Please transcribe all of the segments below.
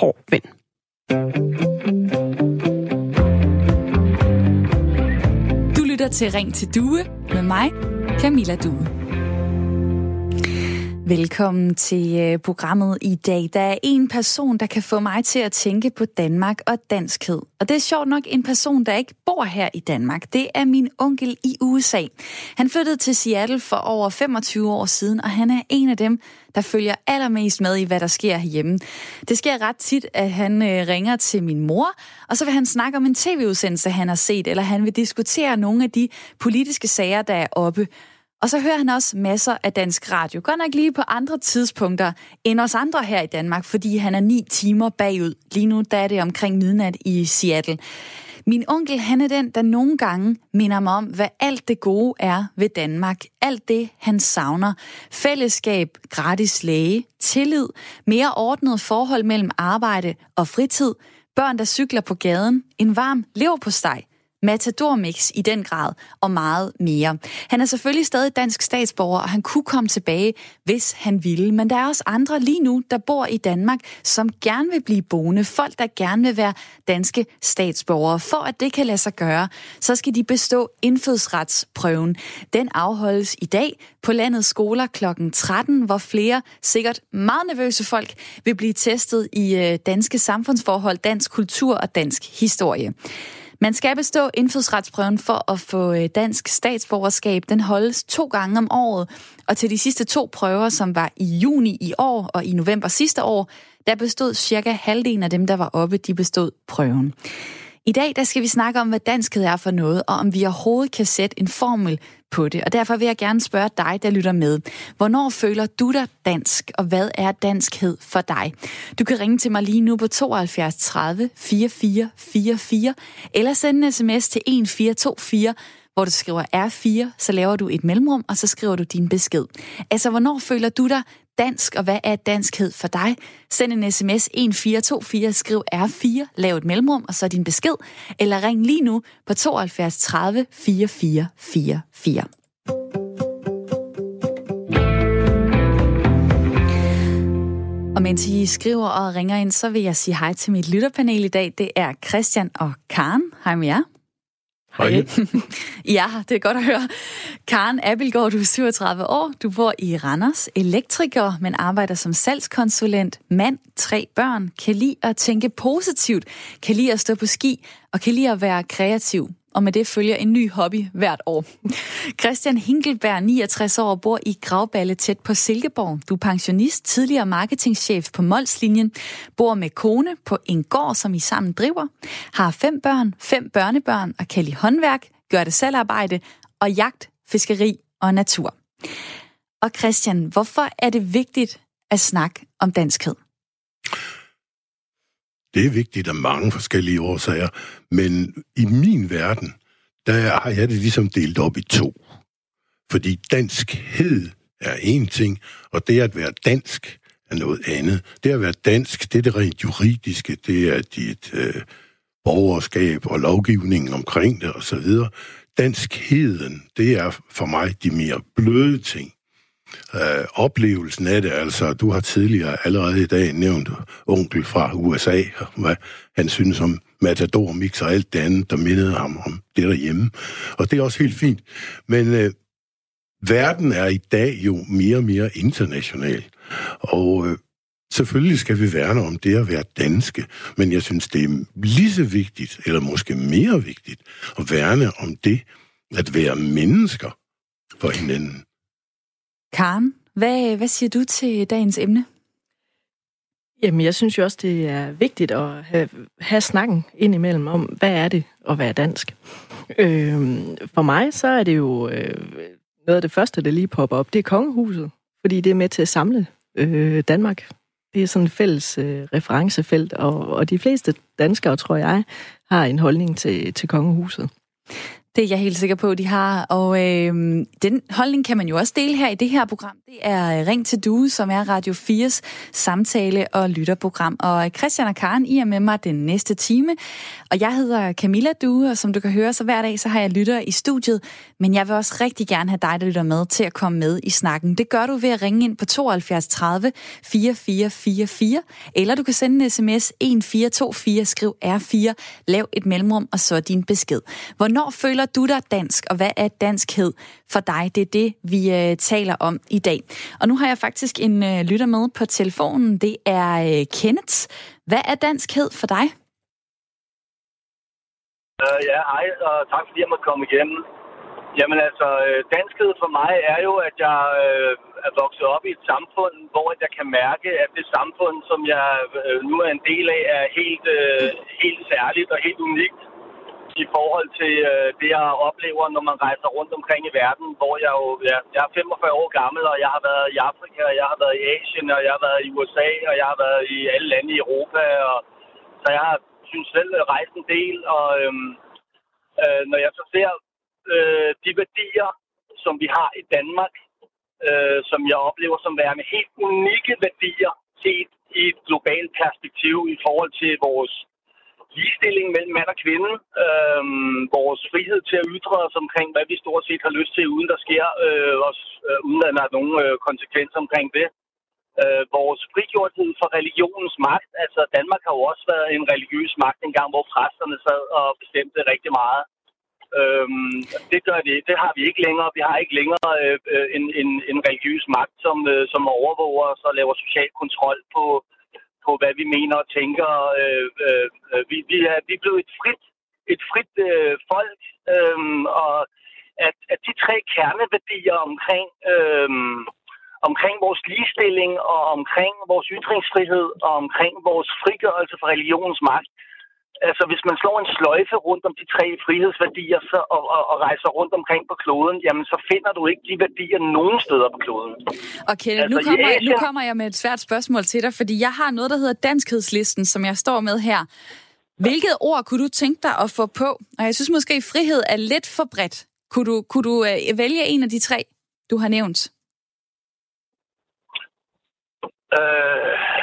hård vind. Du lytter til Ring til Due med mig, Camilla Due. Velkommen til øh, programmet i dag. Der er en person, der kan få mig til at tænke på Danmark og danskhed. Og det er sjovt nok en person, der ikke bor her i Danmark. Det er min onkel i USA. Han flyttede til Seattle for over 25 år siden, og han er en af dem, der følger allermest med i, hvad der sker hjemme. Det sker ret tit, at han øh, ringer til min mor, og så vil han snakke om en tv-udsendelse, han har set, eller han vil diskutere nogle af de politiske sager, der er oppe. Og så hører han også masser af dansk radio. Godt nok lige på andre tidspunkter end os andre her i Danmark, fordi han er ni timer bagud. Lige nu der er det omkring midnat i Seattle. Min onkel, han er den, der nogle gange minder mig om, hvad alt det gode er ved Danmark. Alt det, han savner. Fællesskab, gratis læge, tillid, mere ordnet forhold mellem arbejde og fritid, børn, der cykler på gaden, en varm leverpostej, Matador-mix i den grad, og meget mere. Han er selvfølgelig stadig dansk statsborger, og han kunne komme tilbage, hvis han ville. Men der er også andre lige nu, der bor i Danmark, som gerne vil blive boende. Folk, der gerne vil være danske statsborgere. For at det kan lade sig gøre, så skal de bestå indfødsretsprøven. Den afholdes i dag på landets skoler kl. 13, hvor flere, sikkert meget nervøse folk, vil blive testet i øh, danske samfundsforhold, dansk kultur og dansk historie. Man skal bestå indfødsretsprøven for at få øh, dansk statsborgerskab. Den holdes to gange om året, og til de sidste to prøver, som var i juni i år og i november sidste år, der bestod cirka halvdelen af dem, der var oppe, de bestod prøven. I dag der skal vi snakke om, hvad danskhed er for noget, og om vi overhovedet kan sætte en formel på det. Og derfor vil jeg gerne spørge dig, der lytter med. Hvornår føler du dig dansk, og hvad er danskhed for dig? Du kan ringe til mig lige nu på 72 30 44 44, eller sende en sms til 1424, hvor du skriver R4, så laver du et mellemrum, og så skriver du din besked. Altså, hvornår føler du dig dansk, og hvad er danskhed for dig? Send en sms 1424, skriv R4, lav et mellemrum, og så din besked, eller ring lige nu på 72 30 44 44. Og mens I skriver og ringer ind, så vil jeg sige hej til mit lytterpanel i dag. Det er Christian og Karen. Hej med jer. Hej. ja, det er godt at høre. Karen Abelgaard, du er 37 år. Du bor i Randers. Elektriker, men arbejder som salgskonsulent. Mand, tre børn. Kan lide at tænke positivt. Kan lide at stå på ski. Og kan lide at være kreativ og med det følger en ny hobby hvert år. Christian Hinkelberg, 69 år, bor i Gravballe tæt på Silkeborg. Du er pensionist, tidligere marketingchef på Molslinjen, bor med kone på en gård, som I sammen driver, har fem børn, fem børnebørn og kan lide håndværk, gør det selvarbejde og jagt, fiskeri og natur. Og Christian, hvorfor er det vigtigt at snakke om danskhed? Det er vigtigt af mange forskellige årsager, men i min verden, der har jeg det ligesom delt op i to. Fordi danskhed er en ting, og det at være dansk er noget andet. Det at være dansk, det er det rent juridiske, det er dit øh, borgerskab og lovgivningen omkring det osv. Danskheden, det er for mig de mere bløde ting øh, oplevelsen af det. Altså, du har tidligere allerede i dag nævnt onkel fra USA, hvad han synes om Matador Mix og alt det andet, der mindede ham om det derhjemme. Og det er også helt fint. Men øh, verden er i dag jo mere og mere international. Og øh, selvfølgelig skal vi værne om det at være danske, men jeg synes, det er lige så vigtigt, eller måske mere vigtigt, at værne om det at være mennesker for hinanden. Karen, hvad, hvad siger du til dagens emne? Jamen, jeg synes jo også, det er vigtigt at have, have snakken indimellem om, hvad er det at være dansk. Øh, for mig, så er det jo øh, noget af det første, der lige popper op, det er kongehuset, fordi det er med til at samle øh, Danmark. Det er sådan et fælles øh, referencefelt, og, og de fleste danskere, tror jeg, har en holdning til, til kongehuset. Det er jeg helt sikker på, de har. Og øh, den holdning kan man jo også dele her i det her program. Det er øh, Ring til Due, som er Radio 4's samtale- og lytterprogram. Og øh, Christian og Karen, I er med mig den næste time. Og jeg hedder Camilla Due, og som du kan høre, så hver dag så har jeg lytter i studiet. Men jeg vil også rigtig gerne have dig, der lytter med, til at komme med i snakken. Det gør du ved at ringe ind på 72 30 4444, eller du kan sende en sms 1424, skriv R4, lav et mellemrum og så din besked. Hvornår føler du dig dansk, og hvad er danskhed for dig? Det er det, vi øh, taler om i dag. Og nu har jeg faktisk en øh, lytter med på telefonen. Det er øh, Kenneth. Hvad er danskhed for dig? Uh, ja, hej, og tak fordi jeg måtte komme igennem. Jamen altså, øh, danskhed for mig er jo, at jeg øh, er vokset op i et samfund, hvor jeg kan mærke, at det samfund, som jeg øh, nu er en del af, er helt, øh, helt særligt og helt unikt i forhold til øh, det, jeg oplever, når man rejser rundt omkring i verden, hvor jeg jo, ja, jeg er 45 år gammel, og jeg har været i Afrika, og jeg har været i Asien, og jeg har været i USA, og jeg har været i alle lande i Europa, og så jeg har, synes selv, rejst en del, og øhm, øh, når jeg så ser øh, de værdier, som vi har i Danmark, øh, som jeg oplever som værende helt unikke værdier set i et globalt perspektiv i forhold til vores ligestilling mellem mand og kvinde, øh, vores frihed til at ytre os omkring, hvad vi stort set har lyst til, uden der sker, øh, os, øh, uden at der er nogen øh, konsekvenser omkring det. Øh, vores frigjorthed for religionens magt. Altså, Danmark har jo også været en religiøs magt engang, hvor præsterne sad og bestemte rigtig meget. Øhm, det gør det. Det har vi ikke længere. Vi har ikke længere øh, øh, en, en, en religiøs magt, som, øh, som overvåger os og laver social kontrol på, på hvad vi mener og tænker. Øh, øh, øh, vi, vi, er, vi er blevet et frit, et frit øh, folk, øh, og at, at de tre kerneværdier omkring, øh, omkring vores ligestilling og omkring vores ytringsfrihed og omkring vores frigørelse fra religionens magt, altså hvis man slår en sløjfe rundt om de tre frihedsværdier så, og, og, og rejser rundt omkring på kloden, jamen så finder du ikke de værdier nogen steder på kloden. Og Kenneth, altså, nu, kommer, Asien... nu kommer jeg med et svært spørgsmål til dig, fordi jeg har noget, der hedder danskhedslisten, som jeg står med her. Hvilket ord kunne du tænke dig at få på? Og jeg synes måske, at frihed er lidt for bredt. Kunne du, kunne du uh, vælge en af de tre, du har nævnt? Øh,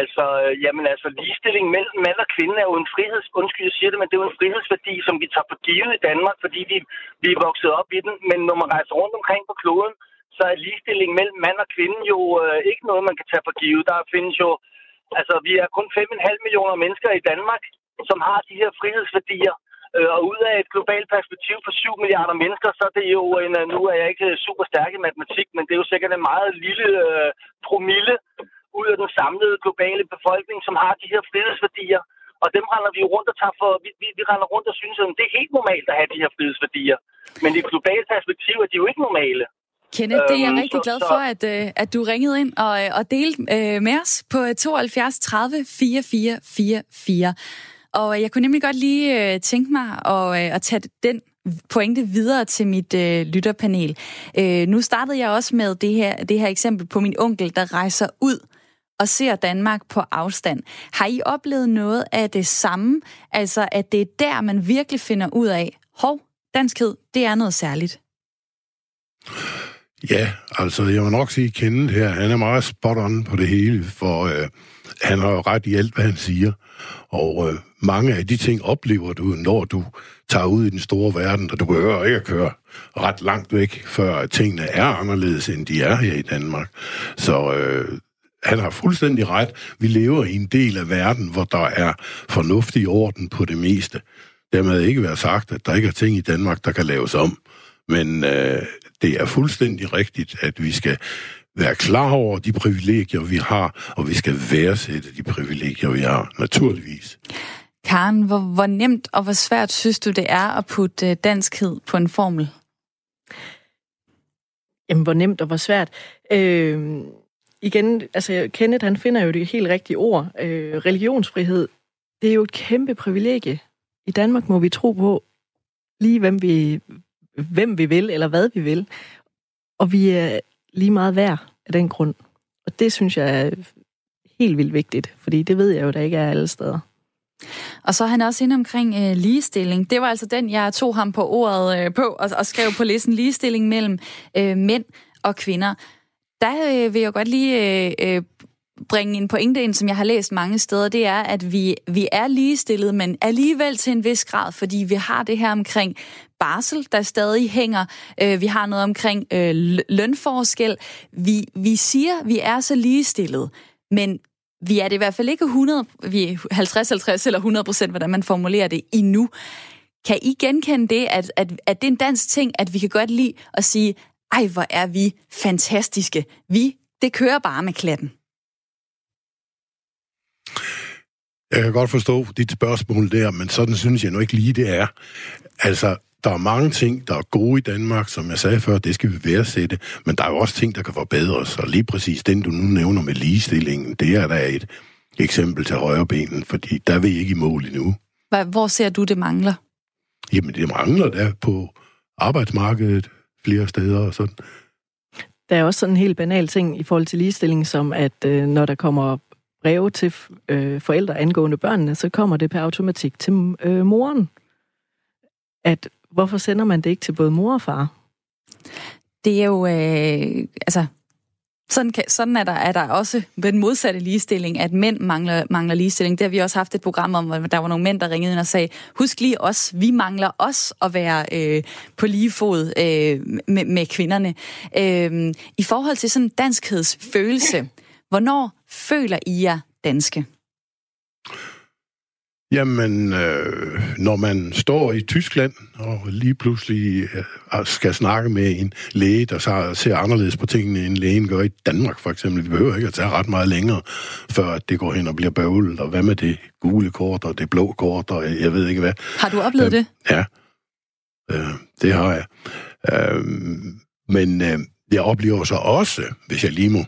Altså, øh, jamen altså, ligestilling mellem mand og kvinde er jo en friheds... Undskyld, jeg siger det, men det er jo en frihedsværdi, som vi tager for givet i Danmark, fordi vi, vi er vokset op i den. Men når man rejser rundt omkring på kloden, så er ligestilling mellem mand og kvinde jo øh, ikke noget, man kan tage for givet. Der findes jo... Altså, vi er kun 5,5 millioner mennesker i Danmark, som har de her frihedsværdier. Øh, og ud af et globalt perspektiv på 7 milliarder mennesker, så er det jo en... Øh, nu er jeg ikke super stærk i matematik, men det er jo sikkert en meget lille øh, promille ud af den samlede globale befolkning, som har de her frihedsværdier. Og dem render vi rundt og tager for, vi, vi, vi render rundt og synes, at det er helt normalt at have de her frihedsværdier. Men i et globalt perspektiv er de jo ikke normale. Kenneth, det er jeg øhm, rigtig glad for, at, øh, at du ringede ind og, øh, og delte øh, med os på 72 30 44 44. Og jeg kunne nemlig godt lige tænke mig at, at tage den pointe videre til mit øh, lytterpanel. Øh, nu startede jeg også med det her, det her eksempel på min onkel, der rejser ud og ser Danmark på afstand. Har I oplevet noget af det samme? Altså, at det er der, man virkelig finder ud af, hov, danskhed, det er noget særligt. Ja, altså jeg må nok sige, Kenneth her, han er meget spot on på det hele, for øh, han har jo ret i alt, hvad han siger. Og øh, mange af de ting oplever du, når du tager ud i den store verden, og du behøver ikke at køre ret langt væk, før tingene er anderledes, end de er her i Danmark. Så øh, han har fuldstændig ret. Vi lever i en del af verden, hvor der er fornuftig orden på det meste. Dermed ikke være sagt, at der ikke er ting i Danmark, der kan laves om. Men øh, det er fuldstændig rigtigt, at vi skal være klar over de privilegier, vi har, og vi skal værdsætte de privilegier, vi har, naturligvis. Karen, hvor, hvor nemt og hvor svært synes du, det er at putte øh, danskhed på en formel? Jamen, hvor nemt og hvor svært. Øh, igen, altså Kenneth, han finder jo det helt rigtige ord. Øh, religionsfrihed, det er jo et kæmpe privilegie. I Danmark må vi tro på lige, hvem vi, hvem vi vil, eller hvad vi vil. Og vi er lige meget værd af den grund. Og det synes jeg er helt vildt vigtigt, fordi det ved jeg jo, der ikke er alle steder. Og så er han også inde omkring øh, ligestilling. Det var altså den, jeg tog ham på ordet øh, på og, og skrev på listen ligestilling mellem øh, mænd og kvinder. Der øh, vil jeg godt lige øh, øh, bringe en pointe ind, som jeg har læst mange steder, det er, at vi, vi er ligestillet, men alligevel til en vis grad, fordi vi har det her omkring barsel, der stadig hænger. Øh, vi har noget omkring øh, lønforskel. Vi, vi siger, vi er så ligestillet, men vi er det i hvert fald ikke 100, vi 50-50 eller 100 procent, hvordan man formulerer det endnu. Kan I genkende det, at, at, at det er en dansk ting, at vi kan godt lide at sige, ej, hvor er vi fantastiske. Vi, det kører bare med klatten. Jeg kan godt forstå dit spørgsmål der, men sådan synes jeg nu ikke lige, det er. Altså, der er mange ting, der er gode i Danmark, som jeg sagde før, det skal vi værdsætte, men der er jo også ting, der kan forbedres, og lige præcis den, du nu nævner med ligestillingen, det er da et eksempel til højrebenen, fordi der er vi ikke i mål endnu. Hvor ser du, det mangler? Jamen, det mangler der på arbejdsmarkedet flere steder og sådan. Der er også sådan en helt banal ting i forhold til ligestilling, som at øh, når der kommer breve til øh, forældre angående børnene, så kommer det per automatik til øh, moren. At hvorfor sender man det ikke til både mor og far? Det er jo, øh, altså, sådan, kan, sådan er, der, er der også den modsatte ligestilling, at mænd mangler, mangler ligestilling. Det har vi også haft et program om, hvor der var nogle mænd, der ringede ind og sagde, husk lige os, vi mangler os at være øh, på lige fod øh, med, med kvinderne. Øh, I forhold til sådan danskhedsfølelse, hvornår føler I jer danske? Jamen, øh, når man står i Tyskland og lige pludselig øh, skal snakke med en læge, der så ser anderledes på tingene, end lægen gør i Danmark for eksempel. Det behøver ikke at tage ret meget længere, før det går hen og bliver bøvlet. Og hvad med det gule kort og det blå kort og jeg ved ikke hvad. Har du oplevet øh, det? Ja, øh, det har jeg. Øh, men øh, jeg oplever så også, hvis jeg lige må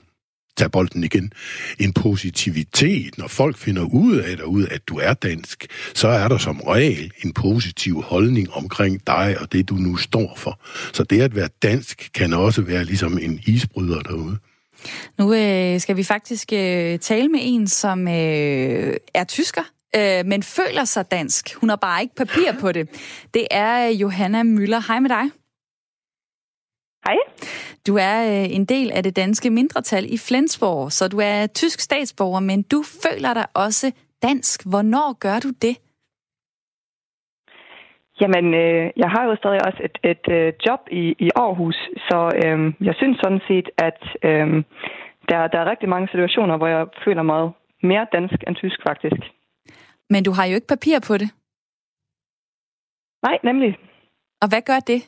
tage bolden igen, en positivitet. Når folk finder ud af derude, at du er dansk, så er der som regel en positiv holdning omkring dig og det, du nu står for. Så det at være dansk kan også være ligesom en isbryder derude. Nu øh, skal vi faktisk øh, tale med en, som øh, er tysker, øh, men føler sig dansk. Hun har bare ikke papir på det. Det er øh, Johanna Møller. Hej med dig. Hej. Du er øh, en del af det danske mindretal i Flensborg, så du er tysk statsborger, men du føler dig også dansk. Hvornår gør du det? Jamen, øh, jeg har jo stadig også et, et øh, job i, i Aarhus, så øh, jeg synes sådan set, at øh, der, der er rigtig mange situationer, hvor jeg føler mig mere dansk end tysk, faktisk. Men du har jo ikke papir på det. Nej, nemlig. Og hvad gør det?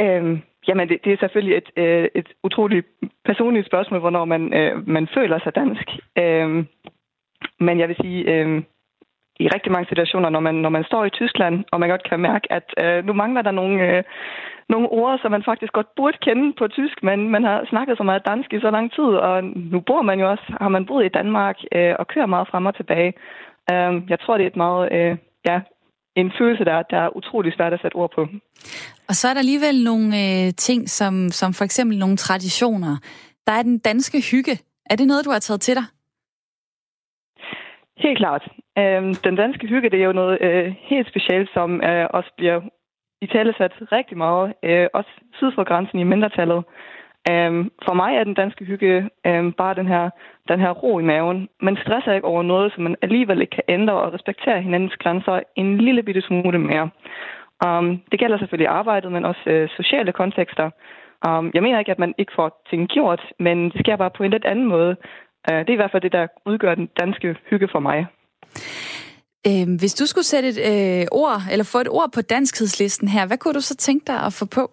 Øhm, jamen, det, det er selvfølgelig et, øh, et utroligt personligt spørgsmål, hvornår man, øh, man føler sig dansk. Øhm, men jeg vil sige, øh, i rigtig mange situationer, når man, når man står i Tyskland, og man godt kan mærke, at øh, nu mangler der nogle, øh, nogle ord, som man faktisk godt burde kende på tysk, men man har snakket så meget dansk i så lang tid, og nu bor man jo også, har man boet i Danmark øh, og kører meget frem og tilbage. Øh, jeg tror, det er et meget øh, ja, en følelse, der, der er utrolig svært at sætte ord på. Og så er der alligevel nogle øh, ting, som, som for eksempel nogle traditioner. Der er den danske hygge. Er det noget, du har taget til dig? Helt klart. Øhm, den danske hygge, det er jo noget øh, helt specielt, som øh, også bliver i tale sat rigtig meget, øh, også syd for grænsen i mindretallet. Um, for mig er den danske hygge um, bare den her, den her ro i maven. Man stresser ikke over noget, som man alligevel ikke kan ændre og respektere hinandens grænser en lille bitte smule mere. Um, det gælder selvfølgelig arbejdet, men også uh, sociale kontekster. Um, jeg mener ikke, at man ikke får ting gjort, men det sker bare på en lidt anden måde. Uh, det er i hvert fald det, der udgør den danske hygge for mig. Øh, hvis du skulle sætte et øh, ord, eller få et ord på danskhedslisten her, hvad kunne du så tænke dig at få på?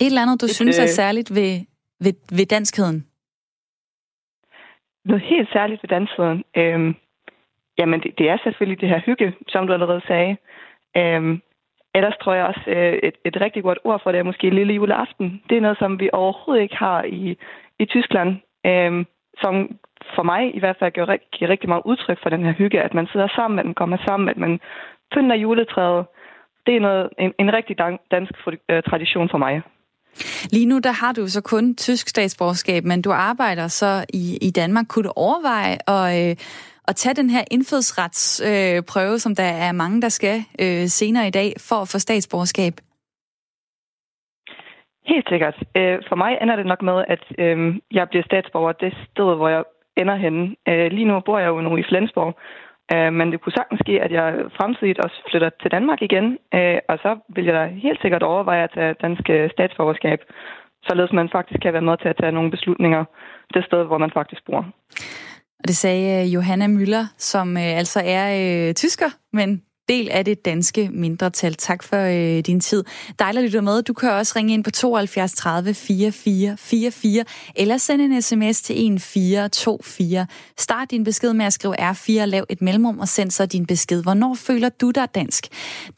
Et eller andet, du et, synes er øh, særligt ved, ved, ved danskheden? Noget helt særligt ved danskheden? Øhm, jamen, det, det er selvfølgelig det her hygge, som du allerede sagde. Øhm, ellers tror jeg også, øh, et, et rigtig godt ord for det er måske lille juleaften. Det er noget, som vi overhovedet ikke har i, i Tyskland. Øhm, som for mig i hvert fald giver, giver rigtig meget udtryk for den her hygge, at man sidder sammen, at man kommer sammen, at man pynter juletræet. Det er noget, en, en rigtig dansk øh, tradition for mig. Lige nu der har du så kun tysk statsborgerskab, men du arbejder så i, i Danmark. Kunne du overveje at, øh, at tage den her indfødsretsprøve, øh, som der er mange, der skal øh, senere i dag, for at få statsborgerskab? Helt sikkert. Øh, for mig ender det nok med, at øh, jeg bliver statsborger det sted, hvor jeg ender henne. Øh, lige nu bor jeg jo nu i Flensborg, Øh, men det kunne sagtens ske, at jeg fremtidigt også flytter til Danmark igen, øh, og så vil jeg da helt sikkert overveje at tage dansk øh, statsborgerskab, således man faktisk kan være med til at tage nogle beslutninger det sted, hvor man faktisk bor. Og det sagde Johanna Müller, som altså er øh, tysker, men del af det danske mindretal. Tak for øh, din tid. Dejligt at lytte med. Du kan også ringe ind på 72 30 44 44 eller sende en sms til 1424. Start din besked med at skrive R4 lav et mellemrum og send så din besked. Hvornår føler du dig dansk?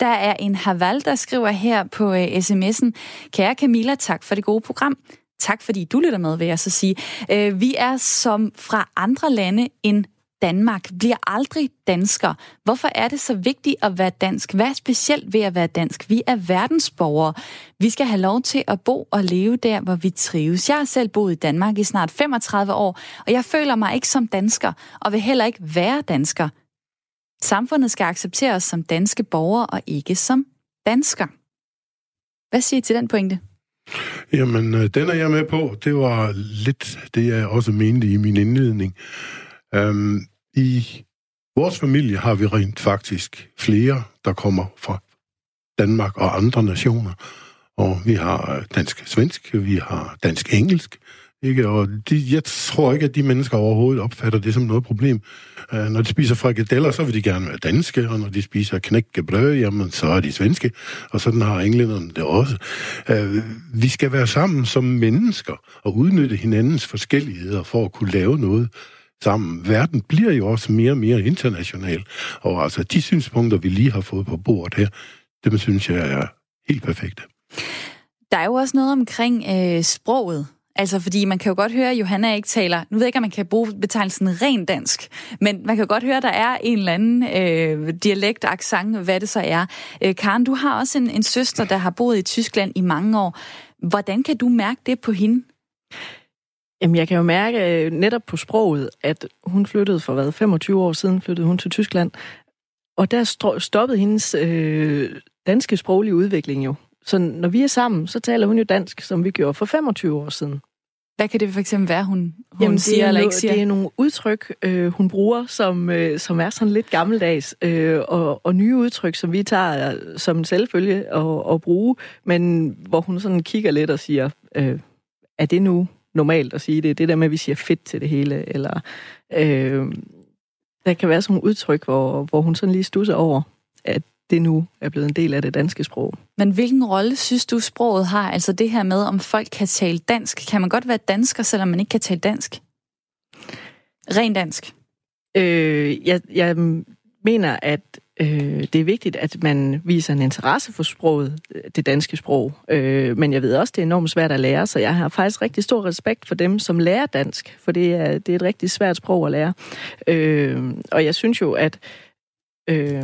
Der er en Haval, der skriver her på øh, sms'en. Kære Camilla, tak for det gode program. Tak fordi du lytter med, vil jeg så sige. Øh, vi er som fra andre lande en Danmark, bliver aldrig dansker. Hvorfor er det så vigtigt at være dansk? Hvad er specielt ved at være dansk? Vi er verdensborgere. Vi skal have lov til at bo og leve der, hvor vi trives. Jeg har selv boet i Danmark i snart 35 år, og jeg føler mig ikke som dansker, og vil heller ikke være dansker. Samfundet skal acceptere os som danske borgere, og ikke som dansker. Hvad siger I til den pointe? Jamen, øh, den er jeg med på. Det var lidt det, jeg også mente i min indledning. Øhm, i vores familie har vi rent faktisk flere, der kommer fra Danmark og andre nationer. Og vi har øh, dansk-svensk, vi har dansk-engelsk, ikke? Og de, jeg tror ikke, at de mennesker overhovedet opfatter det som noget problem. Uh, når de spiser frikadeller, så vil de gerne være danske, og når de spiser knækkebrød, jamen, så er de svenske. Og sådan har englænderne det også. Uh, vi skal være sammen som mennesker og udnytte hinandens forskelligheder for at kunne lave noget sammen. Verden bliver jo også mere og mere international, og altså de synspunkter, vi lige har fået på bordet her, dem synes jeg er helt perfekte. Der er jo også noget omkring øh, sproget. Altså, fordi man kan jo godt høre, at Johanna ikke taler, nu ved jeg ikke, om man kan bruge betegnelsen ren dansk, men man kan jo godt høre, at der er en eller anden øh, dialekt, accent, hvad det så er. Øh, Karen, du har også en, en søster, der har boet i Tyskland i mange år. Hvordan kan du mærke det på hende? Jamen, jeg kan jo mærke øh, netop på sproget, at hun flyttede for hvad, 25 år siden flyttede hun til Tyskland, og der stoppede hendes øh, danske sproglige udvikling jo. Så når vi er sammen, så taler hun jo dansk, som vi gjorde for 25 år siden. Hvad kan det for eksempel være, hun, hun Jamen, siger eller ikke siger? Det er nogle udtryk, øh, hun bruger, som, øh, som er sådan lidt gammeldags, øh, og, og nye udtryk, som vi tager som selvfølge at, at bruge, men hvor hun sådan kigger lidt og siger, øh, er det nu normalt at sige det. Det der med, at vi siger fedt til det hele, eller øh, der kan være sådan nogle udtryk, hvor, hvor hun sådan lige stusser over, at det nu er blevet en del af det danske sprog. Men hvilken rolle synes du, sproget har? Altså det her med, om folk kan tale dansk. Kan man godt være dansker, selvom man ikke kan tale dansk? Ren dansk? Øh, jeg, jeg mener, at øh, det er vigtigt, at man viser en interesse for sproget, det danske sprog. Øh, men jeg ved også, det er enormt svært at lære, så jeg har faktisk rigtig stor respekt for dem, som lærer dansk, for det er, det er et rigtig svært sprog at lære. Øh, og jeg synes jo, at øh,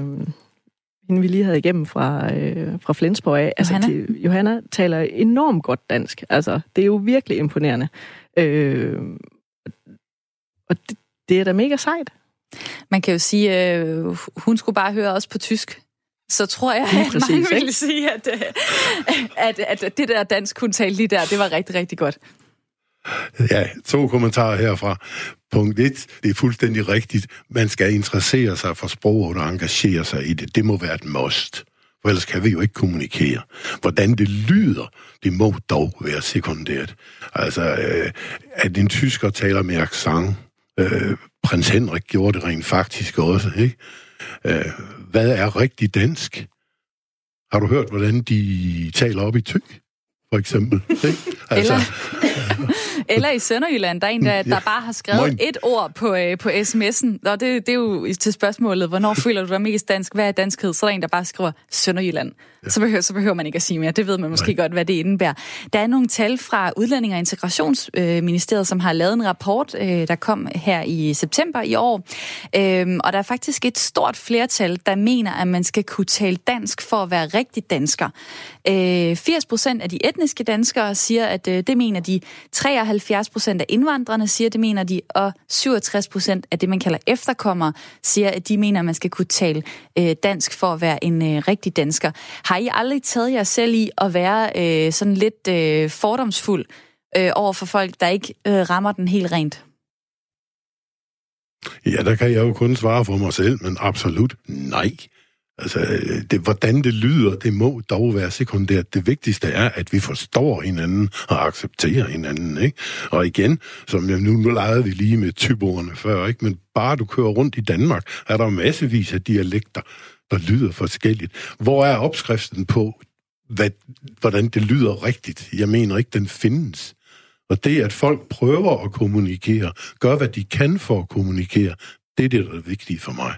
hende vi lige havde igennem fra, øh, fra Flensborg af, altså, Johanna? Altså, til, Johanna taler enormt godt dansk. Altså, det er jo virkelig imponerende. Øh, og det, det er da mega sejt. Man kan jo sige, øh, hun skulle bare høre os på tysk. Så tror jeg, at præcis, mange ville sige, at, øh, at, at, at det der dansk, hun talte lige der, det var rigtig, rigtig godt. Ja, to kommentarer herfra. Punkt 1, det er fuldstændig rigtigt. Man skal interessere sig for sproget og engagere sig i det. Det må være et must. For ellers kan vi jo ikke kommunikere. Hvordan det lyder, det må dog være sekundært. Altså, øh, at en tysker taler med accent, øh, prins Henrik gjorde det rent faktisk også, ikke? Øh, hvad er rigtig dansk? Har du hørt, hvordan de taler op i Tø, for eksempel? Ikke? Altså, eller, eller i Sønderjylland, der er en, der, der bare har skrevet Moin. et ord på, øh, på sms'en. Og det, det er jo til spørgsmålet, hvornår føler du dig mest dansk? Hvad er danskhed? Så er der en, der bare skriver Sønderjylland. Ja. Så, behøver, så behøver man ikke at sige mere. Det ved man måske Nej. godt, hvad det indebærer. Der er nogle tal fra Udlænding- og Integrationsministeriet, som har lavet en rapport, øh, der kom her i september i år. Øhm, og der er faktisk et stort flertal, der mener, at man skal kunne tale dansk for at være rigtig dansker. 80 øh, procent af de etniske danskere siger, at øh, det mener de. 73 procent af indvandrerne siger, det mener de. Og 67 procent af det, man kalder efterkommere, siger, at de mener, at man skal kunne tale dansk for at være en rigtig dansker. Har I aldrig taget jer selv i at være øh, sådan lidt øh, fordomsfuld øh, over for folk, der ikke øh, rammer den helt rent? Ja, der kan jeg jo kun svare for mig selv, men absolut nej. Altså, øh, det, hvordan det lyder, det må dog være sekundært. Det vigtigste er, at vi forstår hinanden og accepterer hinanden, ikke? Og igen, som jeg nu, nu legede vi lige med typerne før, ikke? Men bare du kører rundt i Danmark, er der massevis af dialekter og lyder forskelligt. Hvor er opskriften på, hvad, hvordan det lyder rigtigt? Jeg mener ikke, den findes. Og det, at folk prøver at kommunikere, gør, hvad de kan for at kommunikere, det er det, der er vigtigt for mig.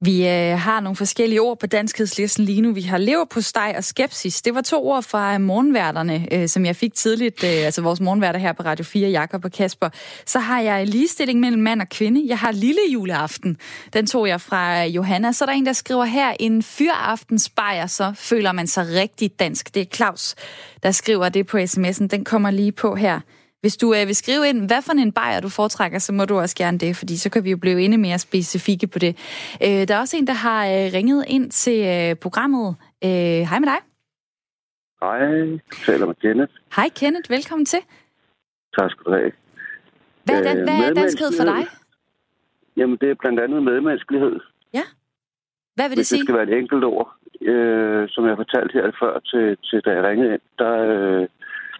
Vi øh, har nogle forskellige ord på danskhedslisten lige nu. Vi har lever på steg og skepsis. Det var to ord fra morgenværterne, øh, som jeg fik tidligt, øh, altså vores morgenværter her på Radio 4, Jakob og Kasper. Så har jeg ligestilling mellem mand og kvinde. Jeg har lille juleaften. Den tog jeg fra øh, Johanna. Så er der en, der skriver her, en fyraftensbajer, så føler man sig rigtig dansk. Det er Claus, der skriver det på sms'en. Den kommer lige på her. Hvis du øh, vil skrive ind, hvad for en bajer du foretrækker, så må du også gerne det, fordi så kan vi jo blive endnu mere specifikke på det. Øh, der er også en, der har øh, ringet ind til øh, programmet. Øh, hej med dig. Hej, du taler med Kenneth. Hej Kenneth, velkommen til. Tak skal du have. Hvad er, den, hvad er danskhed for dig? Jamen, det er blandt andet medmenneskelighed. Ja. Hvad vil det Hvis sige? det skal være et enkelt ord. Øh, som jeg fortalte her før, til, til da jeg ringede ind, der, øh,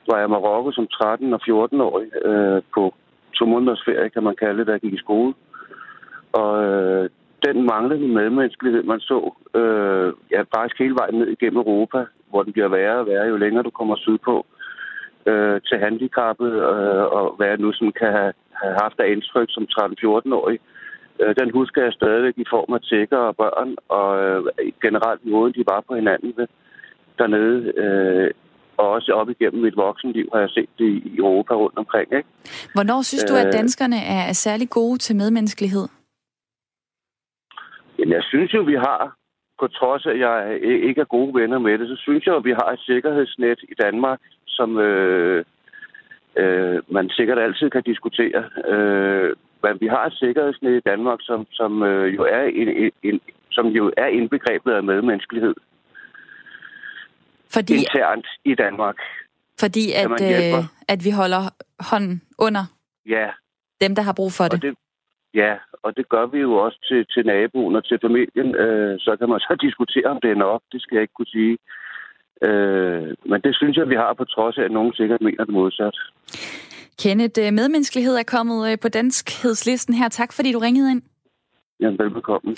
var jeg i Marokko som 13- og 14-årig øh, på to måneders ferie, kan man kalde det, da jeg gik i skole. Og øh, den manglende medmenneskelighed, man så, øh, ja, faktisk hele vejen ned igennem Europa, hvor den bliver værre og værre, jo længere du kommer sydpå, øh, til handicappet, øh, og hvad jeg nu sådan kan have, have haft af indtryk som 13-14-årig, øh, den husker jeg stadigvæk i form af tækker og børn, og øh, generelt måden, de var på hinanden ved dernede. Øh, og også op igennem mit voksenliv har jeg set det i Europa rundt omkring. Ikke? Hvornår synes du, at øh. danskerne er særlig gode til medmenneskelighed? Jamen, jeg synes jo, vi har, på trods af, at jeg ikke er gode venner med det, så synes jeg, at vi har et sikkerhedsnet i Danmark, som øh, øh, man sikkert altid kan diskutere. Øh, men vi har et sikkerhedsnet i Danmark, som, som, øh, jo, er en, en, som jo er indbegrebet af medmenneskelighed. Fordi, internt i Danmark. Fordi at, øh, at vi holder hånden under ja. dem, der har brug for det. det. Ja, og det gør vi jo også til, til naboen og til familien. Øh, så kan man så diskutere, om det er nok. Det skal jeg ikke kunne sige. Øh, men det synes jeg, vi har på trods af, at nogen sikkert mener det modsat. Kenneth, øh, medmenneskelighed er kommet øh, på danskhedslisten her. Tak, fordi du ringede ind. Jamen, velbekomme.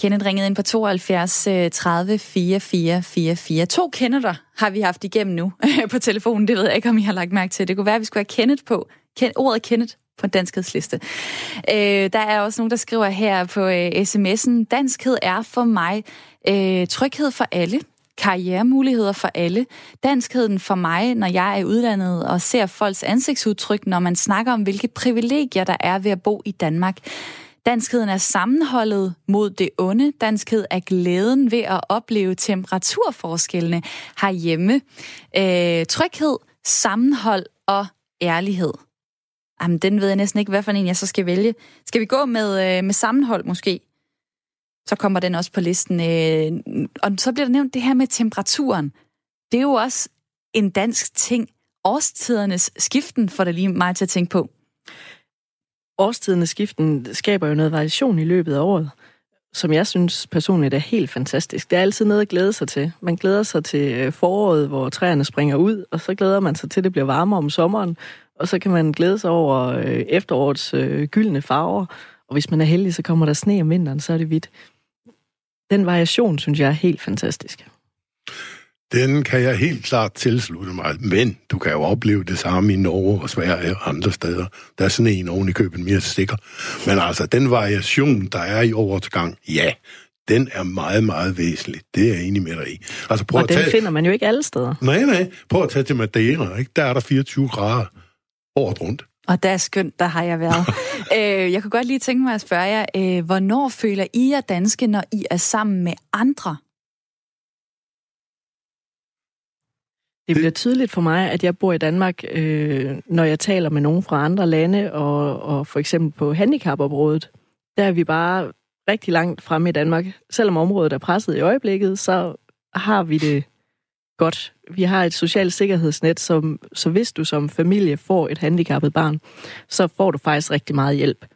Kenneth ringede ind på 72 30 44 44. To øh, Kennether har vi haft igennem nu på telefonen. Det ved jeg ikke, om I har lagt mærke til. Det kunne være, at vi skulle have Kenneth på. Ken, ordet Kenneth på danskhedsliste. Øh, der er også nogen, der skriver her på øh, sms'en, danskhed er for mig øh, tryghed for alle, karrieremuligheder for alle. Danskheden for mig, når jeg er udlandet og ser folks ansigtsudtryk, når man snakker om, hvilke privilegier der er ved at bo i Danmark. Danskheden er sammenholdet mod det onde. Danskhed er glæden ved at opleve temperaturforskellene herhjemme. Øh, tryghed, sammenhold og ærlighed. Jamen, den ved jeg næsten ikke, hvad for en jeg så skal vælge. Skal vi gå med, øh, med sammenhold måske? Så kommer den også på listen. Øh, og så bliver der nævnt det her med temperaturen. Det er jo også en dansk ting. Årstidernes skiften får det lige mig til at tænke på årstiderne skiften skaber jo noget variation i løbet af året, som jeg synes personligt er helt fantastisk. Det er altid noget at glæde sig til. Man glæder sig til øh, foråret, hvor træerne springer ud, og så glæder man sig til, at det bliver varmere om sommeren, og så kan man glæde sig over øh, efterårets øh, gyldne farver, og hvis man er heldig, så kommer der sne om vinteren, så er det hvidt. Den variation, synes jeg, er helt fantastisk. Den kan jeg helt klart tilslutte mig, men du kan jo opleve det samme i Norge og Sverige og andre steder. Der er sådan en oven i køben mere sikker. Men altså, den variation, der er i overgang, ja, den er meget, meget væsentlig. Det er jeg enig med dig i. Altså, prøv og at den tage... finder man jo ikke alle steder. Nej, nej. Prøv at tage til Madeira. Ikke? Der er der 24 grader året rundt. Og der er skønt, der har jeg været. øh, jeg kunne godt lige tænke mig at spørge jer, øh, hvornår føler I jer danske, når I er sammen med andre? Det bliver tydeligt for mig, at jeg bor i Danmark, øh, når jeg taler med nogen fra andre lande, og, og for eksempel på handicapområdet. Der er vi bare rigtig langt fremme i Danmark. Selvom området er presset i øjeblikket, så har vi det godt. Vi har et socialt sikkerhedsnet, som, så hvis du som familie får et handicappet barn, så får du faktisk rigtig meget hjælp.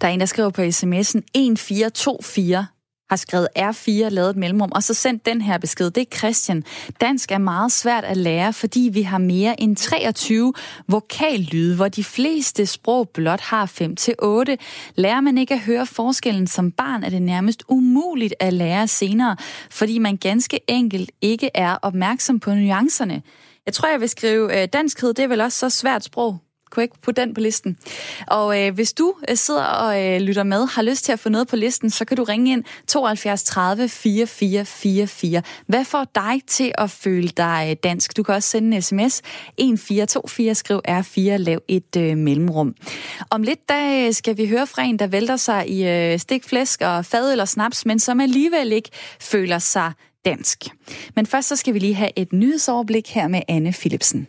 Der er en, der skriver på sms'en 1424 har skrevet R4, lavet et mellemrum, og så sendt den her besked. Det er Christian. Dansk er meget svært at lære, fordi vi har mere end 23 vokallyde, hvor de fleste sprog blot har 5-8. Lærer man ikke at høre forskellen som barn, er det nærmest umuligt at lære senere, fordi man ganske enkelt ikke er opmærksom på nuancerne. Jeg tror, jeg vil skrive, øh, danskhed, det er vel også så svært sprog kunne ikke putte den på listen. Og øh, hvis du øh, sidder og øh, lytter med, har lyst til at få noget på listen, så kan du ringe ind 72 30 44 44. Hvad får dig til at føle dig øh, dansk? Du kan også sende en sms 1424, skriv R4, lav et øh, mellemrum. Om lidt der øh, skal vi høre fra en, der vælter sig i øh, stikflæsk og fad eller snaps, men som alligevel ikke føler sig dansk. Men først så skal vi lige have et nyhedsoverblik her med Anne Philipsen.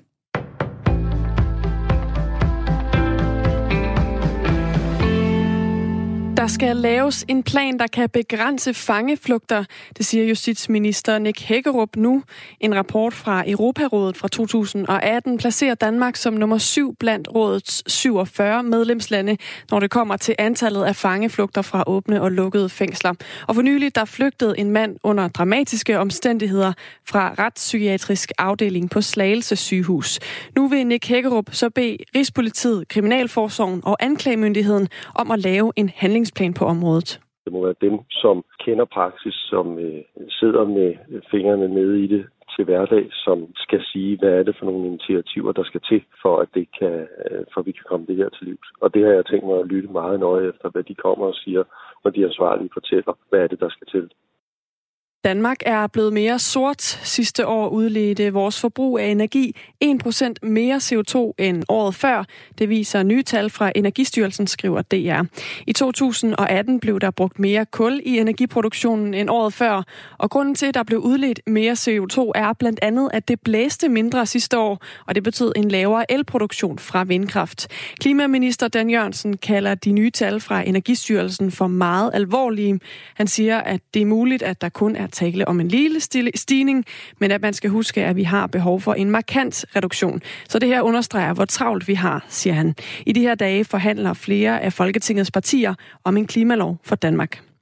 Der skal laves en plan, der kan begrænse fangeflugter, det siger justitsminister Nick Hækkerup nu. En rapport fra Europarådet fra 2018 placerer Danmark som nummer syv blandt rådets 47 medlemslande, når det kommer til antallet af fangeflugter fra åbne og lukkede fængsler. Og for nylig der flygtede en mand under dramatiske omstændigheder fra retspsykiatrisk afdeling på Slagelse sygehus. Nu vil Nick Hækkerup så bede Rigspolitiet, Kriminalforsorgen og Anklagemyndigheden om at lave en handling handlingsplan på området? Det må være dem, som kender praksis, som øh, sidder med fingrene nede i det til hverdag, som skal sige, hvad er det for nogle initiativer, der skal til, for at det kan, øh, for vi kan komme det her til livs. Og det har jeg tænkt mig at lytte meget nøje efter, hvad de kommer og siger, når de ansvarlige fortæller, hvad er det, der skal til. Danmark er blevet mere sort. Sidste år udledte vores forbrug af energi 1% mere CO2 end året før. Det viser nye tal fra Energistyrelsen, skriver DR. I 2018 blev der brugt mere kul i energiproduktionen end året før. Og grunden til, at der blev udledt mere CO2 er blandt andet, at det blæste mindre sidste år, og det betød en lavere elproduktion fra vindkraft. Klimaminister Dan Jørgensen kalder de nye tal fra Energistyrelsen for meget alvorlige. Han siger, at det er muligt, at der kun er tale om en lille stigning, men at man skal huske, at vi har behov for en markant reduktion. Så det her understreger, hvor travlt vi har, siger han. I de her dage forhandler flere af Folketingets partier om en klimalov for Danmark.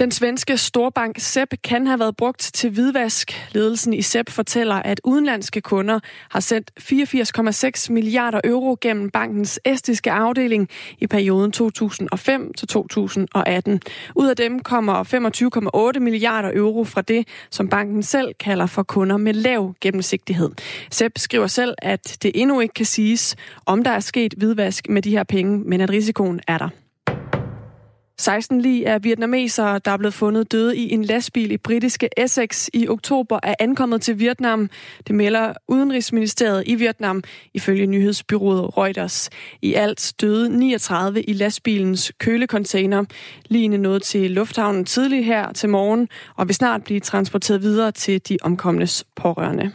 Den svenske storbank SEB kan have været brugt til hvidvask. Ledelsen i SEB fortæller, at udenlandske kunder har sendt 84,6 milliarder euro gennem bankens estiske afdeling i perioden 2005 til 2018. Ud af dem kommer 25,8 milliarder euro fra det, som banken selv kalder for kunder med lav gennemsigtighed. SEB skriver selv, at det endnu ikke kan siges, om der er sket hvidvask med de her penge, men at risikoen er der. 16 lige af vietnamesere, der er blevet fundet døde i en lastbil i britiske Essex i oktober, er ankommet til Vietnam. Det melder Udenrigsministeriet i Vietnam ifølge nyhedsbyrået Reuters. I alt døde 39 i lastbilens kølecontainer. Ligene nåede til lufthavnen tidlig her til morgen og vil snart blive transporteret videre til de omkomnes pårørende.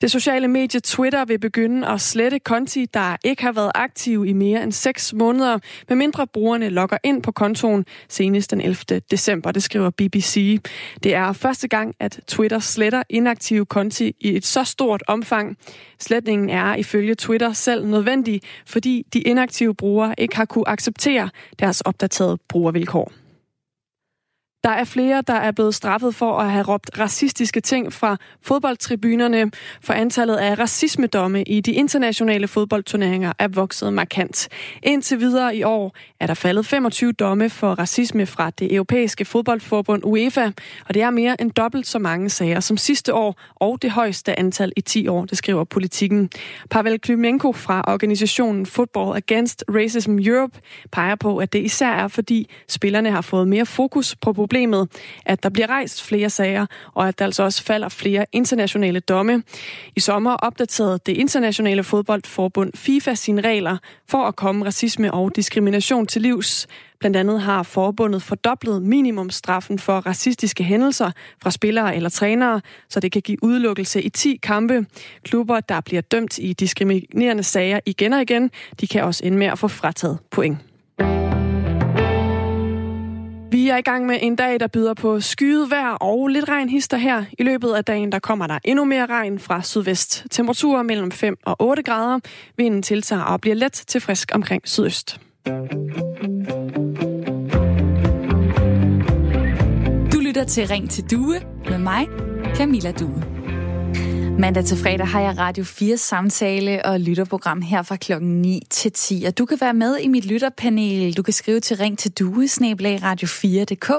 Det sociale medie Twitter vil begynde at slette konti, der ikke har været aktive i mere end 6 måneder, medmindre brugerne logger ind på kontoen senest den 11. december, det skriver BBC. Det er første gang, at Twitter sletter inaktive konti i et så stort omfang. Sletningen er ifølge Twitter selv nødvendig, fordi de inaktive brugere ikke har kunne acceptere deres opdaterede brugervilkår. Der er flere, der er blevet straffet for at have råbt racistiske ting fra fodboldtribunerne, for antallet af racismedomme i de internationale fodboldturneringer er vokset markant. Indtil videre i år er der faldet 25 domme for racisme fra det europæiske fodboldforbund UEFA, og det er mere end dobbelt så mange sager som sidste år, og det højeste antal i 10 år, det skriver politikken. Pavel Klymenko fra organisationen Football Against Racism Europe peger på, at det især er fordi spillerne har fået mere fokus på problemet, at der bliver rejst flere sager, og at der altså også falder flere internationale domme. I sommer opdaterede det internationale fodboldforbund FIFA sine regler for at komme racisme og diskrimination til livs. Blandt andet har forbundet fordoblet minimumstraffen for racistiske hændelser fra spillere eller trænere, så det kan give udelukkelse i 10 kampe. Klubber, der bliver dømt i diskriminerende sager igen og igen, de kan også ende med at få frataget point. Vi er i gang med en dag, der byder på skyet vejr og lidt regnhister her. I løbet af dagen, der kommer der endnu mere regn fra sydvest. Temperaturer mellem 5 og 8 grader. Vinden tiltager og bliver let til frisk omkring sydøst. Du lytter til Ring til Due med mig, Camilla Due. Mandag til fredag har jeg Radio 4 samtale og lytterprogram her fra klokken 9 til 10. Og du kan være med i mit lytterpanel. Du kan skrive til ring til duesnablag radio4.dk.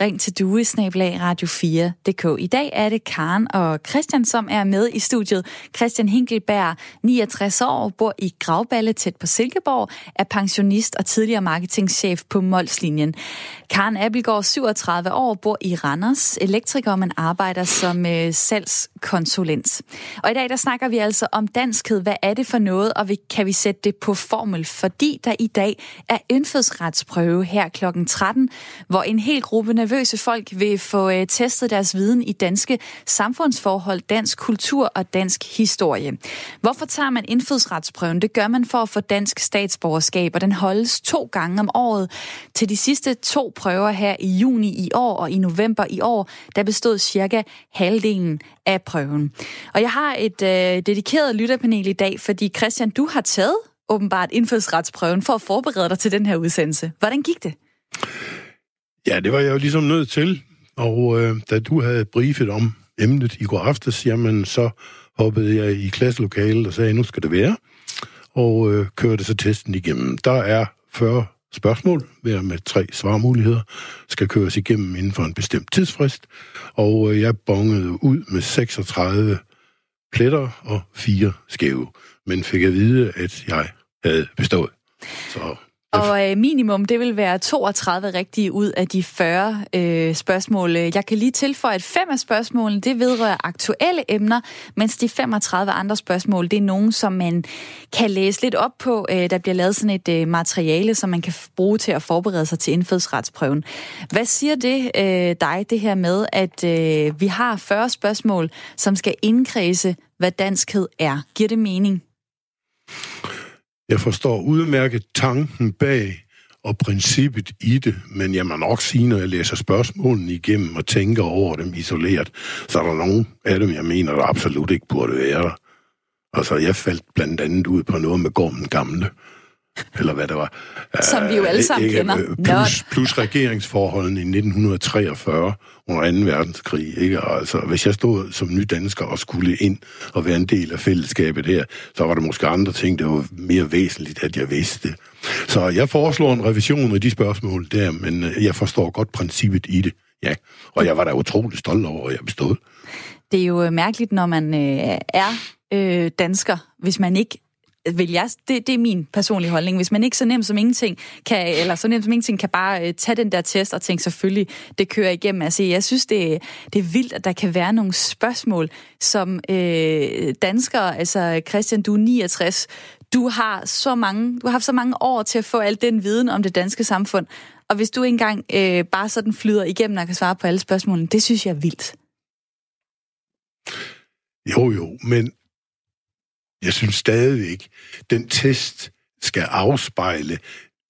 Ring til duesnablag radio4.dk. I dag er det Karen og Christian, som er med i studiet. Christian Hinkelberg, 69 år, bor i Gravballe tæt på Silkeborg, er pensionist og tidligere marketingchef på Molslinjen. Karen Abelgaard, 37 år, bor i Randers, elektriker, men arbejder som øh, salgskonsulent. Og i dag der snakker vi altså om danskhed. Hvad er det for noget, og kan vi sætte det på formel? Fordi der i dag er indfødsretsprøve her kl. 13, hvor en hel gruppe nervøse folk vil få øh, testet deres viden i danske samfundsforhold, dansk kultur og dansk historie. Hvorfor tager man indfødsretsprøven? Det gør man for at få dansk statsborgerskab, og den holdes to gange om året. Til de sidste to prøver her i juni i år og i november i år, der bestod cirka halvdelen af prøven. Og jeg har et øh, dedikeret lytterpanel i dag, fordi Christian, du har taget åbenbart indfødsretsprøven for at forberede dig til den her udsendelse. Hvordan gik det? Ja, det var jeg jo ligesom nødt til. Og øh, da du havde briefet om emnet i går aftes, jamen så hoppede jeg i klasselokalet og sagde, nu skal det være. Og øh, kørte så testen igennem. Der er 40 spørgsmål, hver med tre svarmuligheder, skal køres igennem inden for en bestemt tidsfrist. Og øh, jeg bongede ud med 36 pletter og fire skæve, men fik at vide, at jeg havde bestået. Så og øh, minimum, det vil være 32 rigtige ud af de 40 øh, spørgsmål. Jeg kan lige tilføje, at fem af spørgsmålene, det vedrører aktuelle emner, mens de 35 andre spørgsmål, det er nogen, som man kan læse lidt op på. Øh, der bliver lavet sådan et øh, materiale, som man kan bruge til at forberede sig til indfødsretsprøven. Hvad siger det øh, dig, det her med, at øh, vi har 40 spørgsmål, som skal indkredse, hvad danskhed er? Giver det mening? Jeg forstår udmærket tanken bag og princippet i det, men jeg må nok sige, når jeg læser spørgsmålene igennem og tænker over dem isoleret, så er der nogen af dem, jeg mener, der absolut ikke burde være der. Altså, jeg faldt blandt andet ud på noget med Gormen Gamle, eller hvad det var. Som vi jo alle sammen ikke, kender. Plus, plus regeringsforholdene i 1943 under 2. verdenskrig. Ikke? Altså, hvis jeg stod som ny dansker og skulle ind og være en del af fællesskabet her, så var der måske andre ting, der var mere væsentligt, at jeg vidste. Så jeg foreslår en revision af de spørgsmål der, men øh, jeg forstår godt princippet i det. Ja, og jeg var da utrolig stolt over, at jeg bestod. Det er jo mærkeligt, når man øh, er øh, dansker, hvis man ikke vil jeg, det, det er min personlige holdning. Hvis man ikke så nemt som ingenting kan, eller så nemt som ingenting kan bare øh, tage den der test og tænke selvfølgelig, det kører igennem. Altså, jeg synes, det, det er vildt, at der kan være nogle spørgsmål, som øh, danskere, altså Christian, du er 69, du har så mange, du har haft så mange år til at få al den viden om det danske samfund, og hvis du engang øh, bare sådan flyder igennem og kan svare på alle spørgsmålene, det synes jeg er vildt. Jo, jo, men jeg synes stadigvæk, den test skal afspejle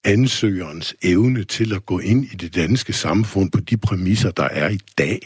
ansøgerens evne til at gå ind i det danske samfund på de præmisser, der er i dag.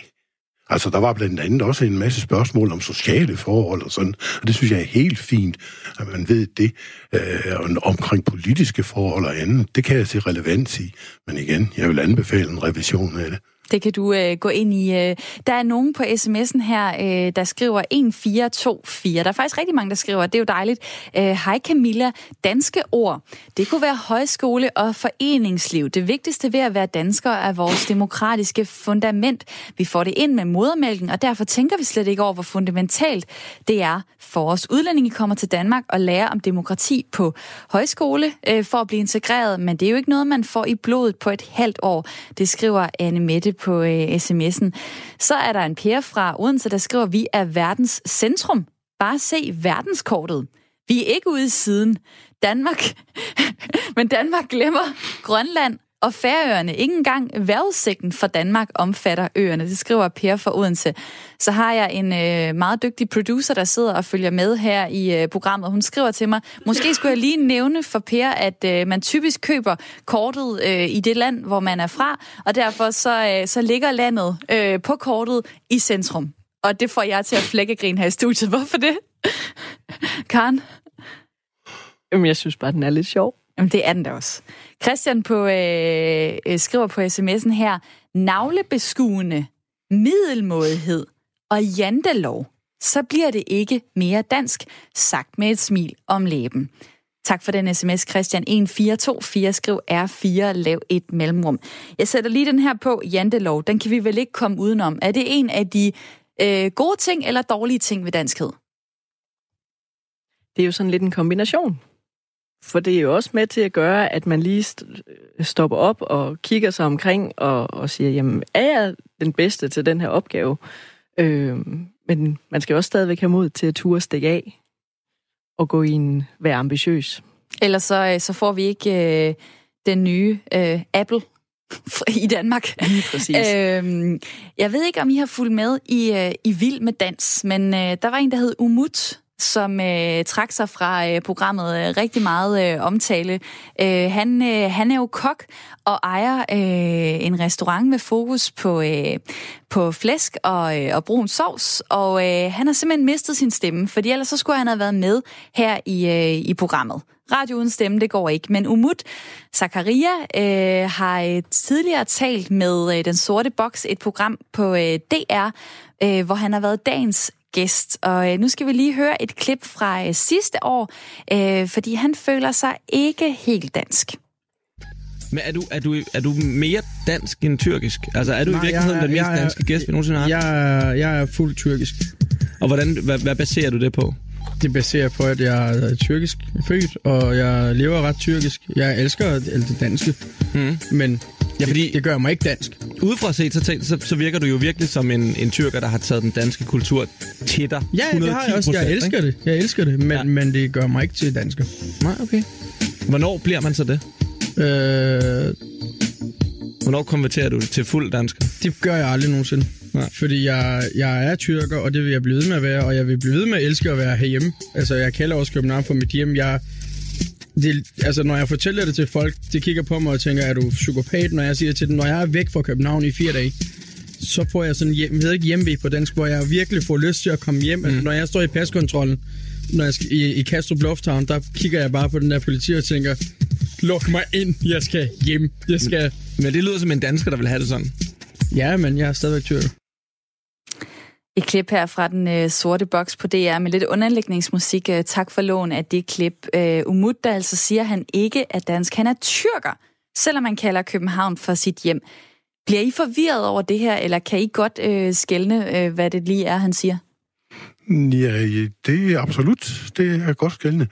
Altså, der var blandt andet også en masse spørgsmål om sociale forhold og sådan, og det synes jeg er helt fint, at man ved det øh, omkring politiske forhold og andet. Det kan jeg se relevans i, men igen, jeg vil anbefale en revision af det. Det kan du øh, gå ind i. Øh. Der er nogen på sms'en her, øh, der skriver 1424. Der er faktisk rigtig mange, der skriver, det er jo dejligt. Øh, Hej Camilla, danske ord. Det kunne være højskole og foreningsliv. Det vigtigste ved at være dansker er vores demokratiske fundament. Vi får det ind med modermælken, og derfor tænker vi slet ikke over, hvor fundamentalt det er for os. Udlændinge kommer til Danmark og lærer om demokrati på højskole øh, for at blive integreret, men det er jo ikke noget, man får i blodet på et halvt år. Det skriver Anne Mette på øh, sms'en. Så er der en Per fra Odense, der skriver, vi er verdens centrum. Bare se verdenskortet. Vi er ikke ude i siden. Danmark, men Danmark glemmer Grønland og Færøerne. Ikke engang vejrudsigten for Danmark omfatter øerne. Det skriver Per for Odense. Så har jeg en øh, meget dygtig producer, der sidder og følger med her i øh, programmet. Hun skriver til mig, måske skulle jeg lige nævne for Per, at øh, man typisk køber kortet øh, i det land, hvor man er fra, og derfor så, øh, så ligger landet øh, på kortet i centrum. Og det får jeg til at flække grin her i studiet. Hvorfor det? Karen? Jamen, jeg synes bare, den er lidt sjov. Jamen, det er den da også. Christian på, øh, øh skriver på sms'en her, navlebeskuende, middelmådighed og jantelov, så bliver det ikke mere dansk, sagt med et smil om læben. Tak for den sms, Christian. 1424, skriv R4, lav et mellemrum. Jeg sætter lige den her på, jantelov. Den kan vi vel ikke komme udenom. Er det en af de øh, gode ting eller dårlige ting ved danskhed? Det er jo sådan lidt en kombination. For det er jo også med til at gøre, at man lige stopper op og kigger sig omkring og, og siger, jamen, er jeg den bedste til den her opgave? Øh, men man skal også stadigvæk have mod til at turde stikke af og gå ind være ambitiøs. Ellers så, øh, så får vi ikke øh, den nye øh, Apple i Danmark. Lige præcis. Øhm, jeg ved ikke, om I har fulgt med i, øh, i Vild med Dans, men øh, der var en, der hed Umut, som øh, trak sig fra øh, programmet øh, rigtig meget øh, omtale. Øh, han, øh, han er jo kok og ejer øh, en restaurant med fokus på, øh, på flæsk og, øh, og brun sovs, og øh, han har simpelthen mistet sin stemme, fordi ellers så skulle han have været med her i, øh, i programmet. Radio uden stemme, det går ikke. Men Umut Zakaria øh, har øh, tidligere talt med øh, Den Sorte Boks, et program på øh, DR, øh, hvor han har været dagens gæst. Og øh, nu skal vi lige høre et klip fra øh, sidste år, øh, fordi han føler sig ikke helt dansk. Men er du, er, du, er du mere dansk end tyrkisk? Altså er du Nej, i virkeligheden den mest danske gæst, vi nogensinde har Jeg, jeg er fuldt tyrkisk. Og hvordan, hvad, hvad baserer du det på? Det baserer på, at jeg er tyrkisk født, og jeg lever ret tyrkisk. Jeg elsker det danske, mm. men ja, fordi, det, det gør mig ikke dansk. Udefra set, så, så, så virker du jo virkelig som en, en tyrker, der har taget den danske kultur til dig. Ja, det har jeg også. Jeg elsker ikke? det. Jeg elsker det, men, ja. men det gør mig ikke til dansker. Nej, okay. Hvornår bliver man så det? Øh... Hvornår konverterer du til fuld dansk? Det gør jeg aldrig nogensinde. Nej. Fordi jeg, jeg er tyrker, og det vil jeg blive ved med at være, og jeg vil blive ved med at elske at være herhjemme. Altså, jeg kalder også København for mit hjem. Jeg, det, altså, når jeg fortæller det til folk, de kigger på mig og tænker, er du psykopat? Når jeg siger til dem, når jeg er væk fra København i fire dage, så får jeg sådan, hjem, ved ikke hjemme på dansk, hvor jeg virkelig får lyst til at komme hjem. Mm. Altså, når jeg står i paskontrollen, når jeg skal, i, i Kastrup Lufthavn, der kigger jeg bare på den der politi og tænker, luk mig ind, jeg skal hjem, jeg skal... Men det lyder som en dansker, der vil have det sådan. Ja, men jeg er stadigvæk tyrker. Et klip her fra den øh, sorte boks på DR med lidt underlægningsmusik. Øh, tak for lån af det klip. Øh, Umut, der altså siger, at han ikke er dansk. Han er tyrker, selvom man kalder København for sit hjem. Bliver I forvirret over det her, eller kan I godt øh, skælne, øh, hvad det lige er, han siger? Ja, det er absolut. Det er godt skældende.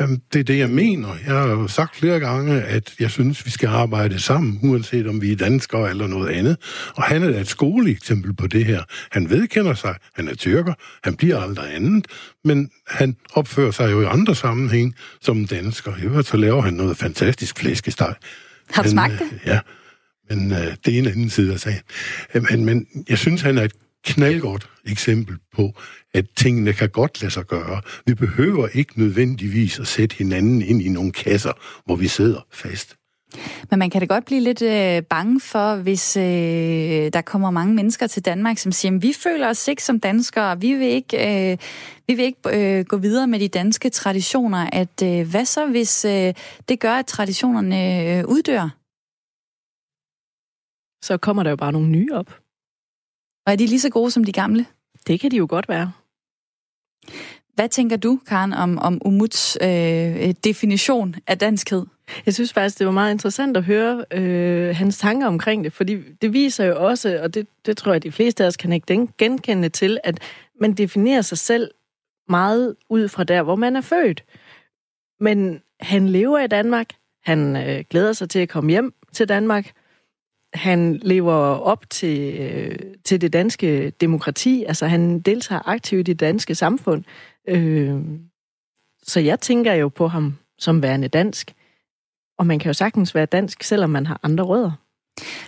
Øhm, det er det, jeg mener. Jeg har jo sagt flere gange, at jeg synes, vi skal arbejde sammen, uanset om vi er danskere eller noget andet. Og han er et skoleeksempel på det her. Han vedkender sig, han er tyrker, han bliver aldrig andet, men han opfører sig jo i andre sammenhæng som dansker. I øvrigt så laver han noget fantastisk flæskesteg. Har du smagt det? Ja, men uh, det er en anden side af sagen. Men, men jeg synes, han er et knaldgodt eksempel på, at tingene kan godt lade sig gøre. Vi behøver ikke nødvendigvis at sætte hinanden ind i nogle kasser, hvor vi sidder fast. Men man kan da godt blive lidt øh, bange for, hvis øh, der kommer mange mennesker til Danmark, som siger, vi føler os ikke som danskere, vi vil ikke, øh, vi vil ikke øh, gå videre med de danske traditioner. At øh, hvad så, hvis øh, det gør, at traditionerne øh, uddør? så kommer der jo bare nogle nye op. Og er de lige så gode som de gamle? Det kan de jo godt være. Hvad tænker du, Karen, om, om Umuts øh, definition af danskhed? Jeg synes faktisk, det var meget interessant at høre øh, hans tanker omkring det, fordi det viser jo også, og det, det tror jeg, de fleste af os kan ikke genkende til, at man definerer sig selv meget ud fra der, hvor man er født. Men han lever i Danmark, han øh, glæder sig til at komme hjem til Danmark, han lever op til, øh, til det danske demokrati, altså han deltager aktivt i det danske samfund. Øh, så jeg tænker jo på ham som værende dansk. Og man kan jo sagtens være dansk, selvom man har andre rødder.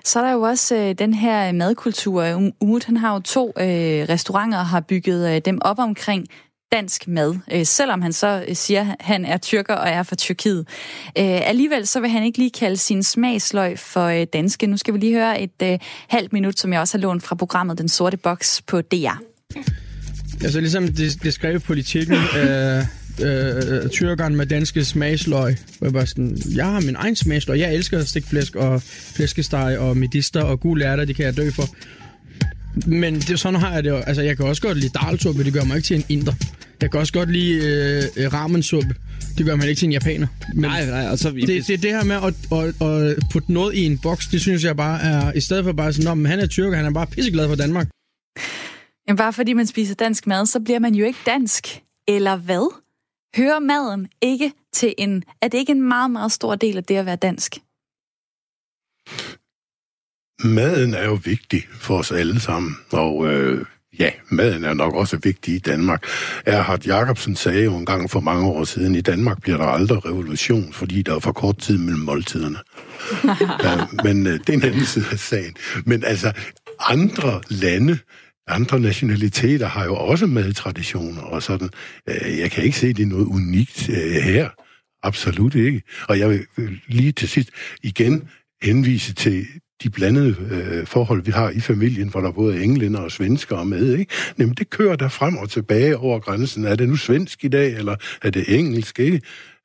Så er der jo også øh, den her madkultur. Umut han har jo to øh, restauranter og har bygget øh, dem op omkring dansk mad, øh, selvom han så øh, siger, at han er tyrker og er fra Tyrkiet. Øh, alligevel så vil han ikke lige kalde sin smagsløg for øh, danske. Nu skal vi lige høre et øh, halvt minut, som jeg også har lånt fra programmet Den Sorte Boks på DR. Altså ligesom det, det skrev politikken, øh, øh, tyrkeren med danske smagsløg. Jeg, var sådan, jeg har min egen smagsløg. Jeg elsker stikflæsk og flæskesteg og medister og gule ærter, det kan jeg dø for. Men det, sådan har jeg det jo. Altså, jeg kan også godt lide dalsuppe, det gør mig ikke til en inder. Jeg kan også godt lide øh, ramensuppe. Det gør mig ikke til en japaner. Men nej, nej, altså... Det, det, det, det her med at, at, at putte noget i en boks, det synes jeg bare er... I stedet for bare sådan, at han er tyrker, han er bare pisseglad for Danmark. Men bare fordi man spiser dansk mad, så bliver man jo ikke dansk. Eller hvad? Hører maden ikke til en... Er det ikke en meget, meget stor del af det at være dansk? Maden er jo vigtig for os alle sammen, og øh, ja, maden er nok også vigtig i Danmark. Erhard Jacobsen sagde jo en gang for mange år siden, i Danmark bliver der aldrig revolution, fordi der er for kort tid mellem måltiderne. ja, men øh, det er en anden side af sagen. Men altså, andre lande andre nationaliteter har jo også madtraditioner og sådan. Øh, jeg kan ikke se, det er noget unikt øh, her. Absolut ikke. Og jeg vil lige til sidst igen henvise til de blandede øh, forhold, vi har i familien, hvor der både er englænder og svenskere med, ikke? Jamen, det kører der frem og tilbage over grænsen. Er det nu svensk i dag, eller er det engelsk, ikke?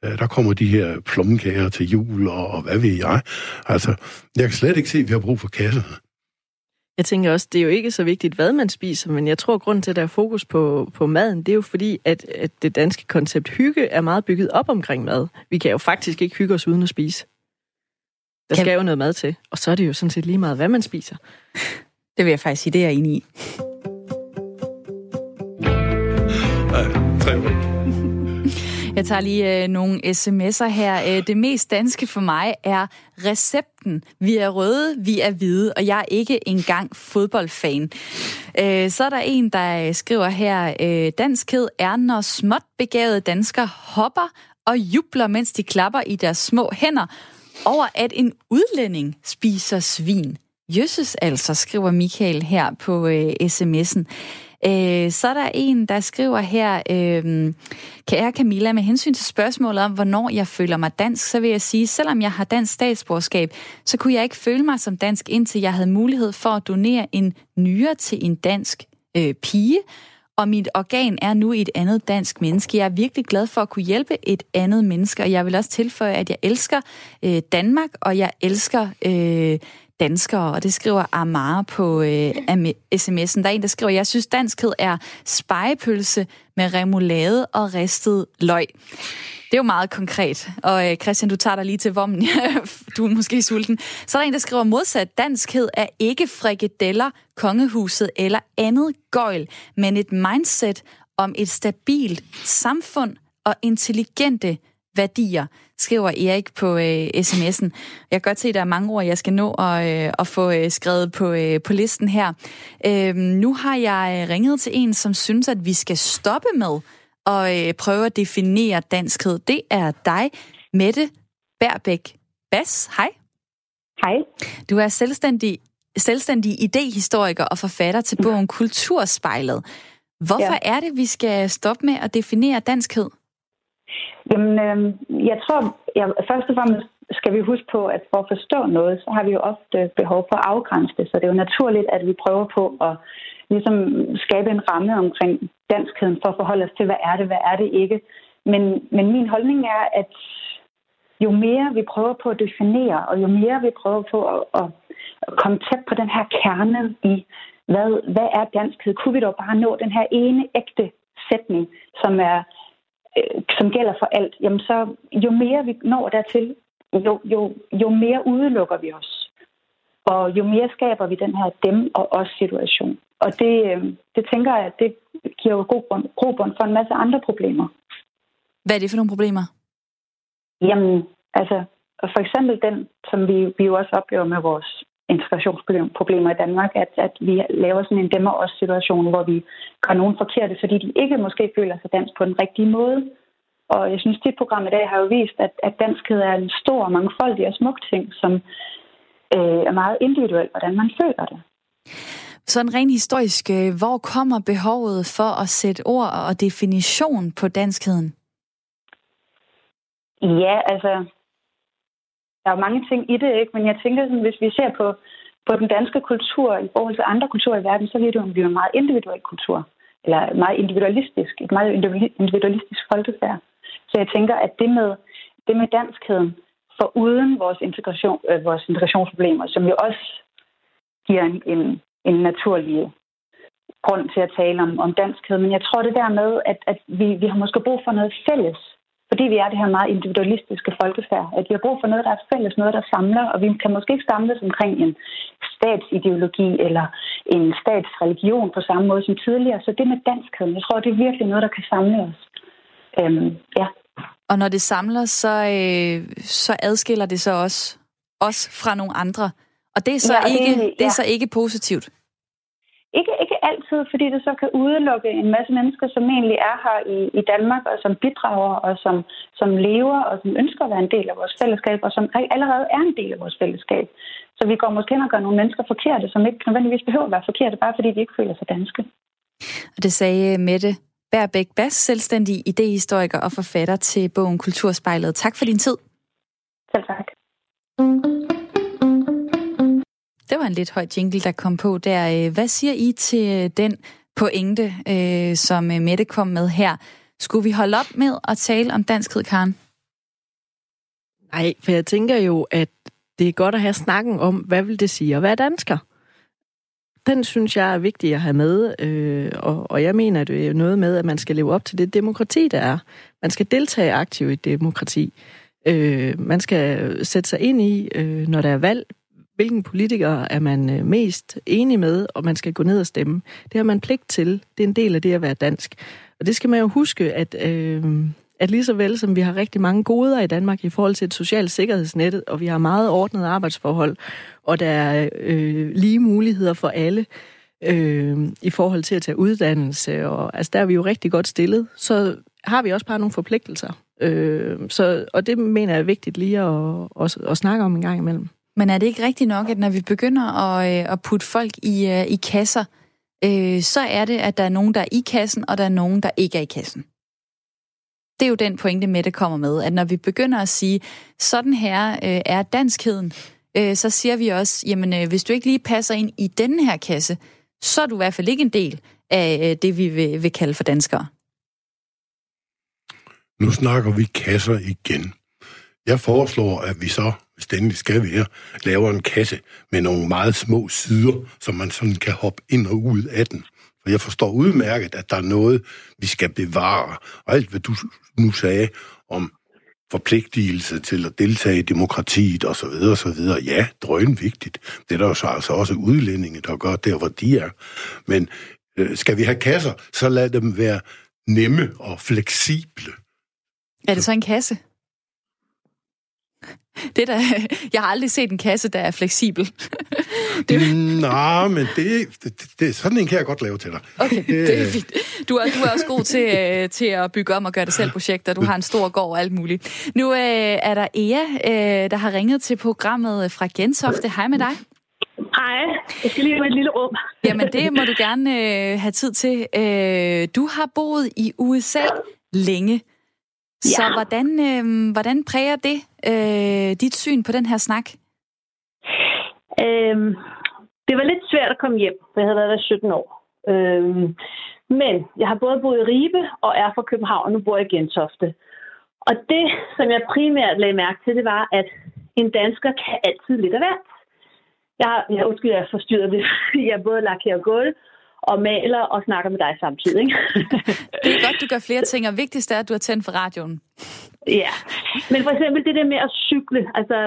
Øh, der kommer de her plomkager til jul, og, og hvad ved jeg. Altså, jeg kan slet ikke se, at vi har brug for kasser. Jeg tænker også, det er jo ikke så vigtigt, hvad man spiser, men jeg tror, at grunden til, at der er fokus på, på maden, det er jo fordi, at, at det danske koncept hygge er meget bygget op omkring mad. Vi kan jo faktisk ikke hygge os uden at spise. Der skal jo noget mad til, og så er det jo sådan set lige meget, hvad man spiser. Det vil jeg faktisk sige, det er jeg enig i. Jeg tager lige øh, nogle sms'er her. Øh, det mest danske for mig er recepten. Vi er røde, vi er hvide, og jeg er ikke engang fodboldfan. Øh, så er der en, der skriver her, øh, danskhed er, når småt begavede danskere hopper og jubler, mens de klapper i deres små hænder over, at en udlænding spiser svin. Jøsses altså, skriver Michael her på øh, sms'en. Øh, så er der en, der skriver her, øh, kære Camilla, med hensyn til spørgsmålet om, hvornår jeg føler mig dansk, så vil jeg sige, selvom jeg har dansk statsborgerskab, så kunne jeg ikke føle mig som dansk, indtil jeg havde mulighed for at donere en nyere til en dansk øh, pige, og mit organ er nu et andet dansk menneske. Jeg er virkelig glad for at kunne hjælpe et andet menneske, og jeg vil også tilføje, at jeg elsker øh, Danmark, og jeg elsker øh, danskere, og det skriver Amara på øh, sms'en. Der er en, der skriver, jeg synes danskhed er spejepølse med remoulade og ristet løg. Det er jo meget konkret. Og øh, Christian, du tager dig lige til vommen. du er måske sulten. Så er der en, der skriver modsat. Danskhed er ikke frikadeller, kongehuset eller andet gøjl, men et mindset om et stabilt samfund og intelligente værdier, skriver Erik på øh, sms'en. Jeg kan godt se, at der er mange ord, jeg skal nå at, øh, at få øh, skrevet på, øh, på listen her. Øh, nu har jeg ringet til en, som synes, at vi skal stoppe med at øh, prøve at definere danskhed. Det er dig, Mette Bærbæk Bas. Hej. Hej. Du er selvstændig, selvstændig idehistoriker og forfatter til bogen Kulturspejlet. Hvorfor ja. er det, vi skal stoppe med at definere danskhed? Jamen, øh, jeg tror, jeg, først og fremmest skal vi huske på, at for at forstå noget, så har vi jo ofte behov for at afgrænse det. Så det er jo naturligt, at vi prøver på at ligesom skabe en ramme omkring danskheden for at forholde os til, hvad er det, hvad er det ikke. Men, men min holdning er, at jo mere vi prøver på at definere, og jo mere vi prøver på at, at, komme tæt på den her kerne i, hvad, hvad er danskhed? Kunne vi dog bare nå den her ene ægte sætning, som er øh, som gælder for alt, jamen så jo mere vi når dertil, jo, jo, jo mere udelukker vi os. Og jo mere skaber vi den her dem og os situation. Og det, øh, det tænker jeg, det giver jo god grobund for en masse andre problemer. Hvad er det for nogle problemer? Jamen, altså, for eksempel den, som vi, vi jo også oplever med vores integrationsproblemer i Danmark, at, at vi laver sådan en demmer også situation, hvor vi gør nogen forkerte, fordi de ikke måske føler sig dansk på den rigtige måde. Og jeg synes, det program i dag har jo vist, at, at danskhed er en stor, mangfoldig og smuk ting, som øh, er meget individuelt, hvordan man føler det. Sådan rent historisk, øh, hvor kommer behovet for at sætte ord og definition på danskheden? Ja, altså, der er jo mange ting i det, ikke? men jeg tænker, sådan, hvis vi ser på, på den danske kultur i forhold til andre kulturer i verden, så er det jo en meget individuel kultur, eller meget individualistisk, et meget individualistisk folkefærd. Så jeg tænker, at det med, det med danskheden, for uden vores, integration, øh, vores integrationsproblemer, som jo også giver en, en, en naturlig grund til at tale om, om danskhed. Men jeg tror det der med, at, at vi, vi har måske brug for noget fælles fordi vi er det her meget individualistiske folkefærd, at vi har brug for noget, der er fælles, noget, der samler, og vi kan måske ikke samles omkring en statsideologi eller en statsreligion på samme måde som tidligere. Så det med danskheden, jeg tror, det er virkelig noget, der kan samle os. Øhm, ja. Og når det samler, så, øh, så adskiller det så også os fra nogle andre. Og det er så, ja, ikke, det, ja. det er så ikke positivt. Ikke, ikke altid, fordi det så kan udelukke en masse mennesker, som egentlig er her i, i Danmark, og som bidrager, og som, som lever, og som ønsker at være en del af vores fællesskab, og som allerede er en del af vores fællesskab. Så vi går måske hen og gør nogle mennesker forkerte, som ikke nødvendigvis behøver at være forkerte, bare fordi de ikke føler sig danske. Og det sagde Mette Bærbæk Bass, selvstændig idehistoriker og forfatter til bogen Kulturspejlet. Tak for din tid. Selv tak. Det var en lidt høj jingle, der kom på der. Øh, hvad siger I til øh, den pointe, øh, som Mette kom med her? Skulle vi holde op med at tale om danskhed, Karen? Nej, for jeg tænker jo, at det er godt at have snakken om, hvad vil det sige at være dansker? Den synes jeg er vigtig at have med, øh, og, og jeg mener, det er noget med, at man skal leve op til det demokrati, der er. Man skal deltage aktivt i demokrati. Øh, man skal sætte sig ind i, øh, når der er valg, hvilken politiker er man øh, mest enig med, og man skal gå ned og stemme. Det har man pligt til. Det er en del af det at være dansk. Og det skal man jo huske, at, øh, at lige så vel som vi har rigtig mange goder i Danmark i forhold til et socialt sikkerhedsnet, og vi har meget ordnet arbejdsforhold, og der er øh, lige muligheder for alle, øh, i forhold til at tage uddannelse, og altså der er vi jo rigtig godt stillet, så har vi også bare nogle forpligtelser. Øh, så, og det mener jeg er vigtigt lige at, at, at snakke om en gang imellem. Men er det ikke rigtigt nok, at når vi begynder at, øh, at putte folk i, øh, i kasser, øh, så er det, at der er nogen, der er i kassen, og der er nogen, der ikke er i kassen? Det er jo den pointe, Mette kommer med, at når vi begynder at sige, sådan her øh, er danskheden, øh, så siger vi også, jamen øh, hvis du ikke lige passer ind i denne her kasse, så er du i hvert fald ikke en del af øh, det, vi vil, vil kalde for danskere. Nu snakker vi kasser igen. Jeg foreslår, at vi så hvis det endelig skal være, laver en kasse med nogle meget små sider, som man sådan kan hoppe ind og ud af den. For jeg forstår udmærket, at der er noget, vi skal bevare. Og alt, hvad du nu sagde om forpligtelse til at deltage i demokratiet osv. videre. Ja, drøn vigtigt. Det er der jo så altså også udlændinge, der gør der, hvor de er. Men øh, skal vi have kasser, så lad dem være nemme og fleksible. Er det så en kasse? Det der, jeg har aldrig set en kasse, der er fleksibel. det... Nej, men det, det, det, sådan en kan jeg godt lave til dig. Okay, det, det er fint. Du er, du er også god til, øh, til at bygge om og gøre det selv projekter. Du har en stor gård og alt muligt. Nu øh, er der Ea, øh, der har ringet til programmet fra Gentofte. Hej med dig. Hej, jeg skal lige have et lille rum. Jamen, det må du gerne øh, have tid til. Øh, du har boet i USA længe. Ja. Så hvordan, øh, hvordan præger det øh, dit syn på den her snak? Øhm, det var lidt svært at komme hjem, for jeg havde været der 17 år. Øhm, men jeg har både boet i Ribe og er fra København, og nu bor jeg i Gentofte. Og det, som jeg primært lagde mærke til, det var, at en dansker kan altid lidt af hvert. Jeg, har, jeg undskyld, jeg er forstyrret det. Jeg både lakerer gulv og maler og snakker med dig samtidig. Ikke? Det er godt, du gør flere ting, og vigtigst er, at du har tændt for radioen. Ja, men for eksempel det der med at cykle. Altså,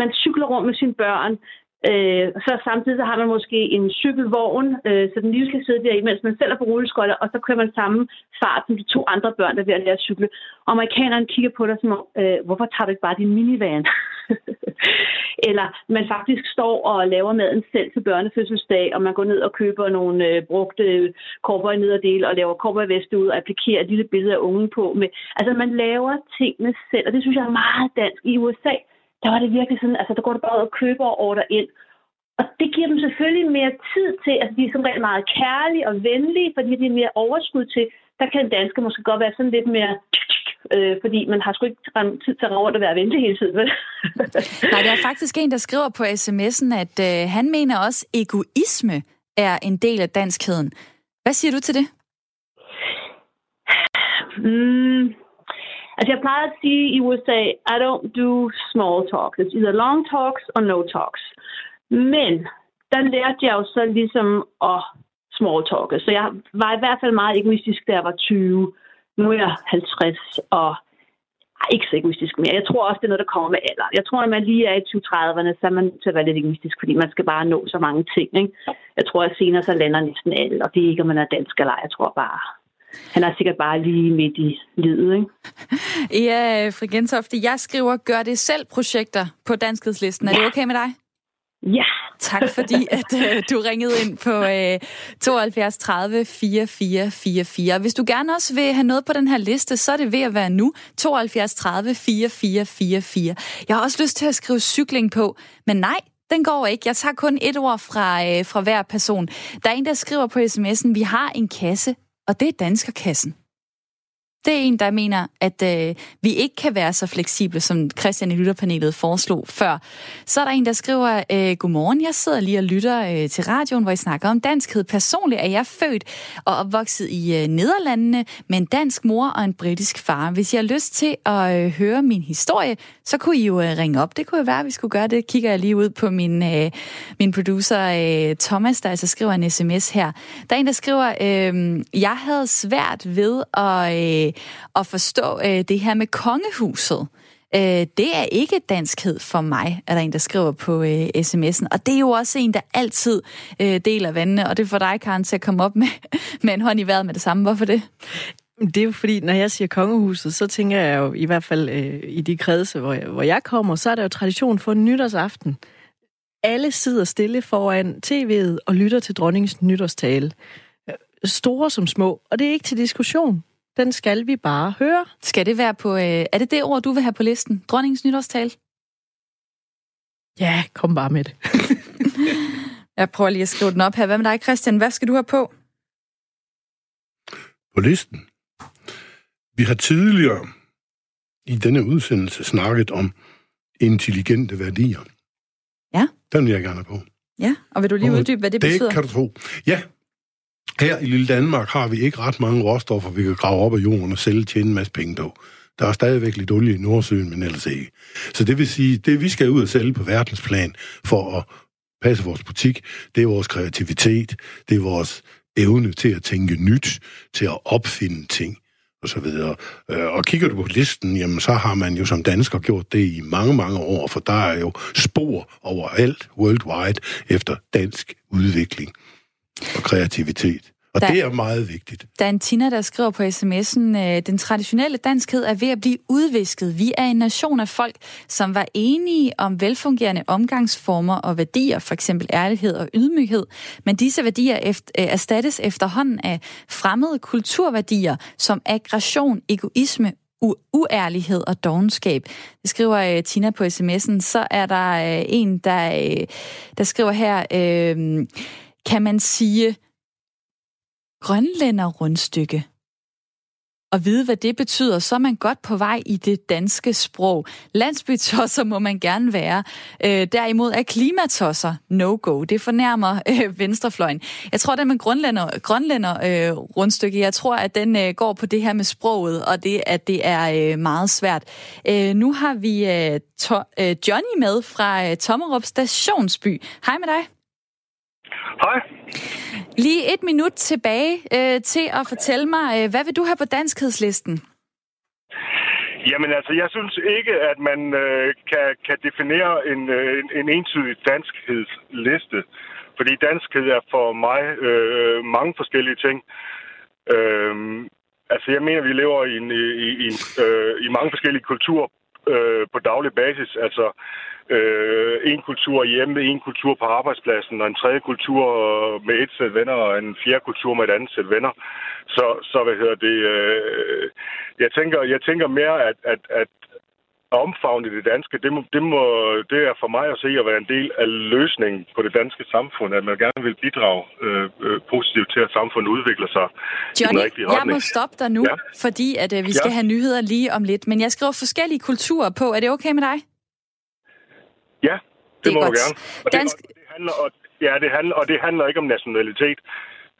man cykler rundt med sine børn, øh, så samtidig så har man måske en cykelvogn, øh, så den lige skal sidde der, mens man selv er på rulleskøjter, og så kører man samme fart som de to andre børn, der er ved at lære at cykle. Og amerikanerne kigger på dig som om, øh, hvorfor tager du ikke bare din minivan? Eller man faktisk står og laver maden selv til børnefødselsdag, og man går ned og køber nogle øh, brugte korper i nederdel og laver korper i veste ud og applikerer et lille billede af ungen på. Med. Altså man laver tingene selv, og det synes jeg er meget dansk. I USA, der var det virkelig sådan, altså der går du bare ud og køber og ordrer ind. Og det giver dem selvfølgelig mere tid til, altså de er som regel meget kærlige og venlige, fordi de er mere overskud til. Der kan en dansker måske godt være sådan lidt mere øh, fordi man har sgu ikke tid til at rundt og være venlig hele tiden. Vel? Nej, der er faktisk en, der skriver på sms'en, at øh, han mener også, at egoisme er en del af danskheden. Hvad siger du til det? Mm, altså jeg plejer at sige i USA, I don't do small talks. It's either long talks or no talks. Men der lærte jeg jo så ligesom at small talke. Så jeg var i hvert fald meget egoistisk, da jeg var 20. Nu er jeg 50 og ikke så egoistisk mere. Jeg tror også, det er noget, der kommer med alder. Jeg tror, at man lige er i 20-30'erne, så er man til at være lidt egoistisk, fordi man skal bare nå så mange ting. Ikke? Jeg tror, at senere så lander næsten alle, og det er ikke, om man er dansk eller ej. Jeg tror bare, han er sikkert bare lige midt i livet, ikke? Ja, Fri Gentofte, jeg skriver gør det selv projekter på danskhedslisten. Er ja. det okay med dig? Ja. Tak fordi, at uh, du ringede ind på uh, 72 30 44 44. Hvis du gerne også vil have noget på den her liste, så er det ved at være nu. 72 30 44 44. Jeg har også lyst til at skrive cykling på, men nej, den går ikke. Jeg tager kun et ord fra, uh, fra hver person. Der er en, der skriver på sms'en, vi har en kasse, og det er Danskerkassen. Det er en, der mener, at øh, vi ikke kan være så fleksible, som Christian i lytterpanelet foreslog før. Så er der en, der skriver, øh, Godmorgen, jeg sidder lige og lytter øh, til radioen, hvor I snakker om danskhed. Personligt er jeg født og opvokset i øh, Nederlandene med en dansk mor og en britisk far. Hvis I har lyst til at øh, høre min historie, så kunne I jo øh, ringe op. Det kunne jo være, at vi skulle gøre det. Kigger jeg lige ud på min, øh, min producer øh, Thomas, der altså skriver en sms her. Der er en, der skriver, øh, jeg havde svært ved at... Øh, at forstå øh, det her med kongehuset. Øh, det er ikke danskhed for mig, er der en, der skriver på øh, sms'en. Og det er jo også en, der altid øh, deler vandene, og det får dig, Karen, til at komme op med, med en hånd i vejret med det samme. Hvorfor det? Det er jo fordi, når jeg siger kongehuset, så tænker jeg jo i hvert fald øh, i de kredse, hvor jeg, hvor jeg kommer, så er der jo tradition for nytårsaften. Alle sidder stille foran tv'et og lytter til dronningens nytårstale. Øh, store som små, og det er ikke til diskussion. Den skal vi bare høre. Skal det være på... Øh, er det det ord, du vil have på listen? Dronningens nytårstal? Ja, kom bare med det. Jeg prøver lige at skrive den op her. Hvad med dig, Christian? Hvad skal du have på? På listen? Vi har tidligere i denne udsendelse snakket om intelligente værdier. Ja. Den vil jeg gerne have på. Ja, og vil du lige uddybe, hvad det, det betyder? Det kan du tro. Ja, her i lille Danmark har vi ikke ret mange råstoffer, vi kan grave op af jorden og sælge til en masse penge på. Der er stadigvæk lidt olie i Nordsøen, men ellers ikke. Så det vil sige, det vi skal ud og sælge på verdensplan for at passe vores butik, det er vores kreativitet, det er vores evne til at tænke nyt, til at opfinde ting og så videre. Øh, og kigger du på listen, jamen så har man jo som dansker gjort det i mange, mange år, for der er jo spor overalt worldwide efter dansk udvikling og kreativitet. Og der, det er meget vigtigt. Der er en Tina, der skriver på sms'en, øh, den traditionelle danskhed er ved at blive udvisket. Vi er en nation af folk, som var enige om velfungerende omgangsformer og værdier, for eksempel ærlighed og ydmyghed. Men disse værdier efter, øh, erstattes efterhånden af fremmede kulturværdier som aggression, egoisme, u- uærlighed og dogenskab. Det skriver uh, Tina på sms'en. Så er der uh, en, der, uh, der skriver her... Uh, kan man sige, grønlænder rundstykke. Og vide, hvad det betyder, så er man godt på vej i det danske sprog. Landsbytosser må man gerne være. Øh, derimod er klimatosser no-go. Det fornærmer øh, venstrefløjen. Jeg tror, det med grønlænder, grønlænder øh, rundstykke, jeg tror, at den øh, går på det her med sproget, og det, at det er øh, meget svært. Øh, nu har vi øh, to, øh, Johnny med fra øh, Tommerup Stationsby. Hej med dig. Hej. Lige et minut tilbage øh, til at fortælle mig, øh, hvad vil du have på danskhedslisten? Jamen altså, jeg synes ikke, at man øh, kan, kan definere en, øh, en, en entydig danskhedsliste. Fordi danskhed er for mig øh, mange forskellige ting. Øh, altså, jeg mener, vi lever i, en, i, i, øh, i mange forskellige kulturer øh, på daglig basis. Altså, øh, en kultur hjemme, en kultur på arbejdspladsen, og en tredje kultur med et sæt venner, og en fjerde kultur med et andet sæt venner. Så, så hvad hedder det, øh, jeg, tænker, jeg tænker mere, at, at, at omfavne det danske, det, må, det, må, det er for mig at se at være en del af løsningen på det danske samfund, at man gerne vil bidrage øh, øh, positivt til, at samfundet udvikler sig Johnny, i den rigtige retning. jeg må stoppe dig nu, ja. fordi at, øh, vi skal ja. have nyheder lige om lidt. Men jeg skriver forskellige kulturer på. Er det okay med dig? Ja, det, det må godt. du gerne. Og Dansk... det, og det handler, og, ja, det handler, og det handler ikke om nationalitet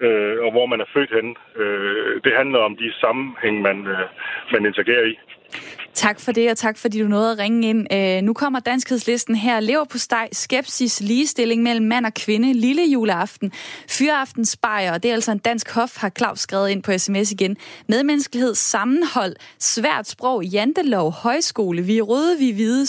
øh, og hvor man er født henne. Øh, det handler om de sammenhæng, man, øh, man interagerer i. Tak for det, og tak fordi du nåede at ringe ind. Øh, nu kommer danskhedslisten her. Lever på steg, skepsis, ligestilling mellem mand og kvinde, lille juleaften, fyraftens bajer, og det er altså en dansk hof, har Claus skrevet ind på sms igen. Medmenneskelighed, sammenhold, svært sprog, jantelov, højskole, vi er røde, vi er hvide,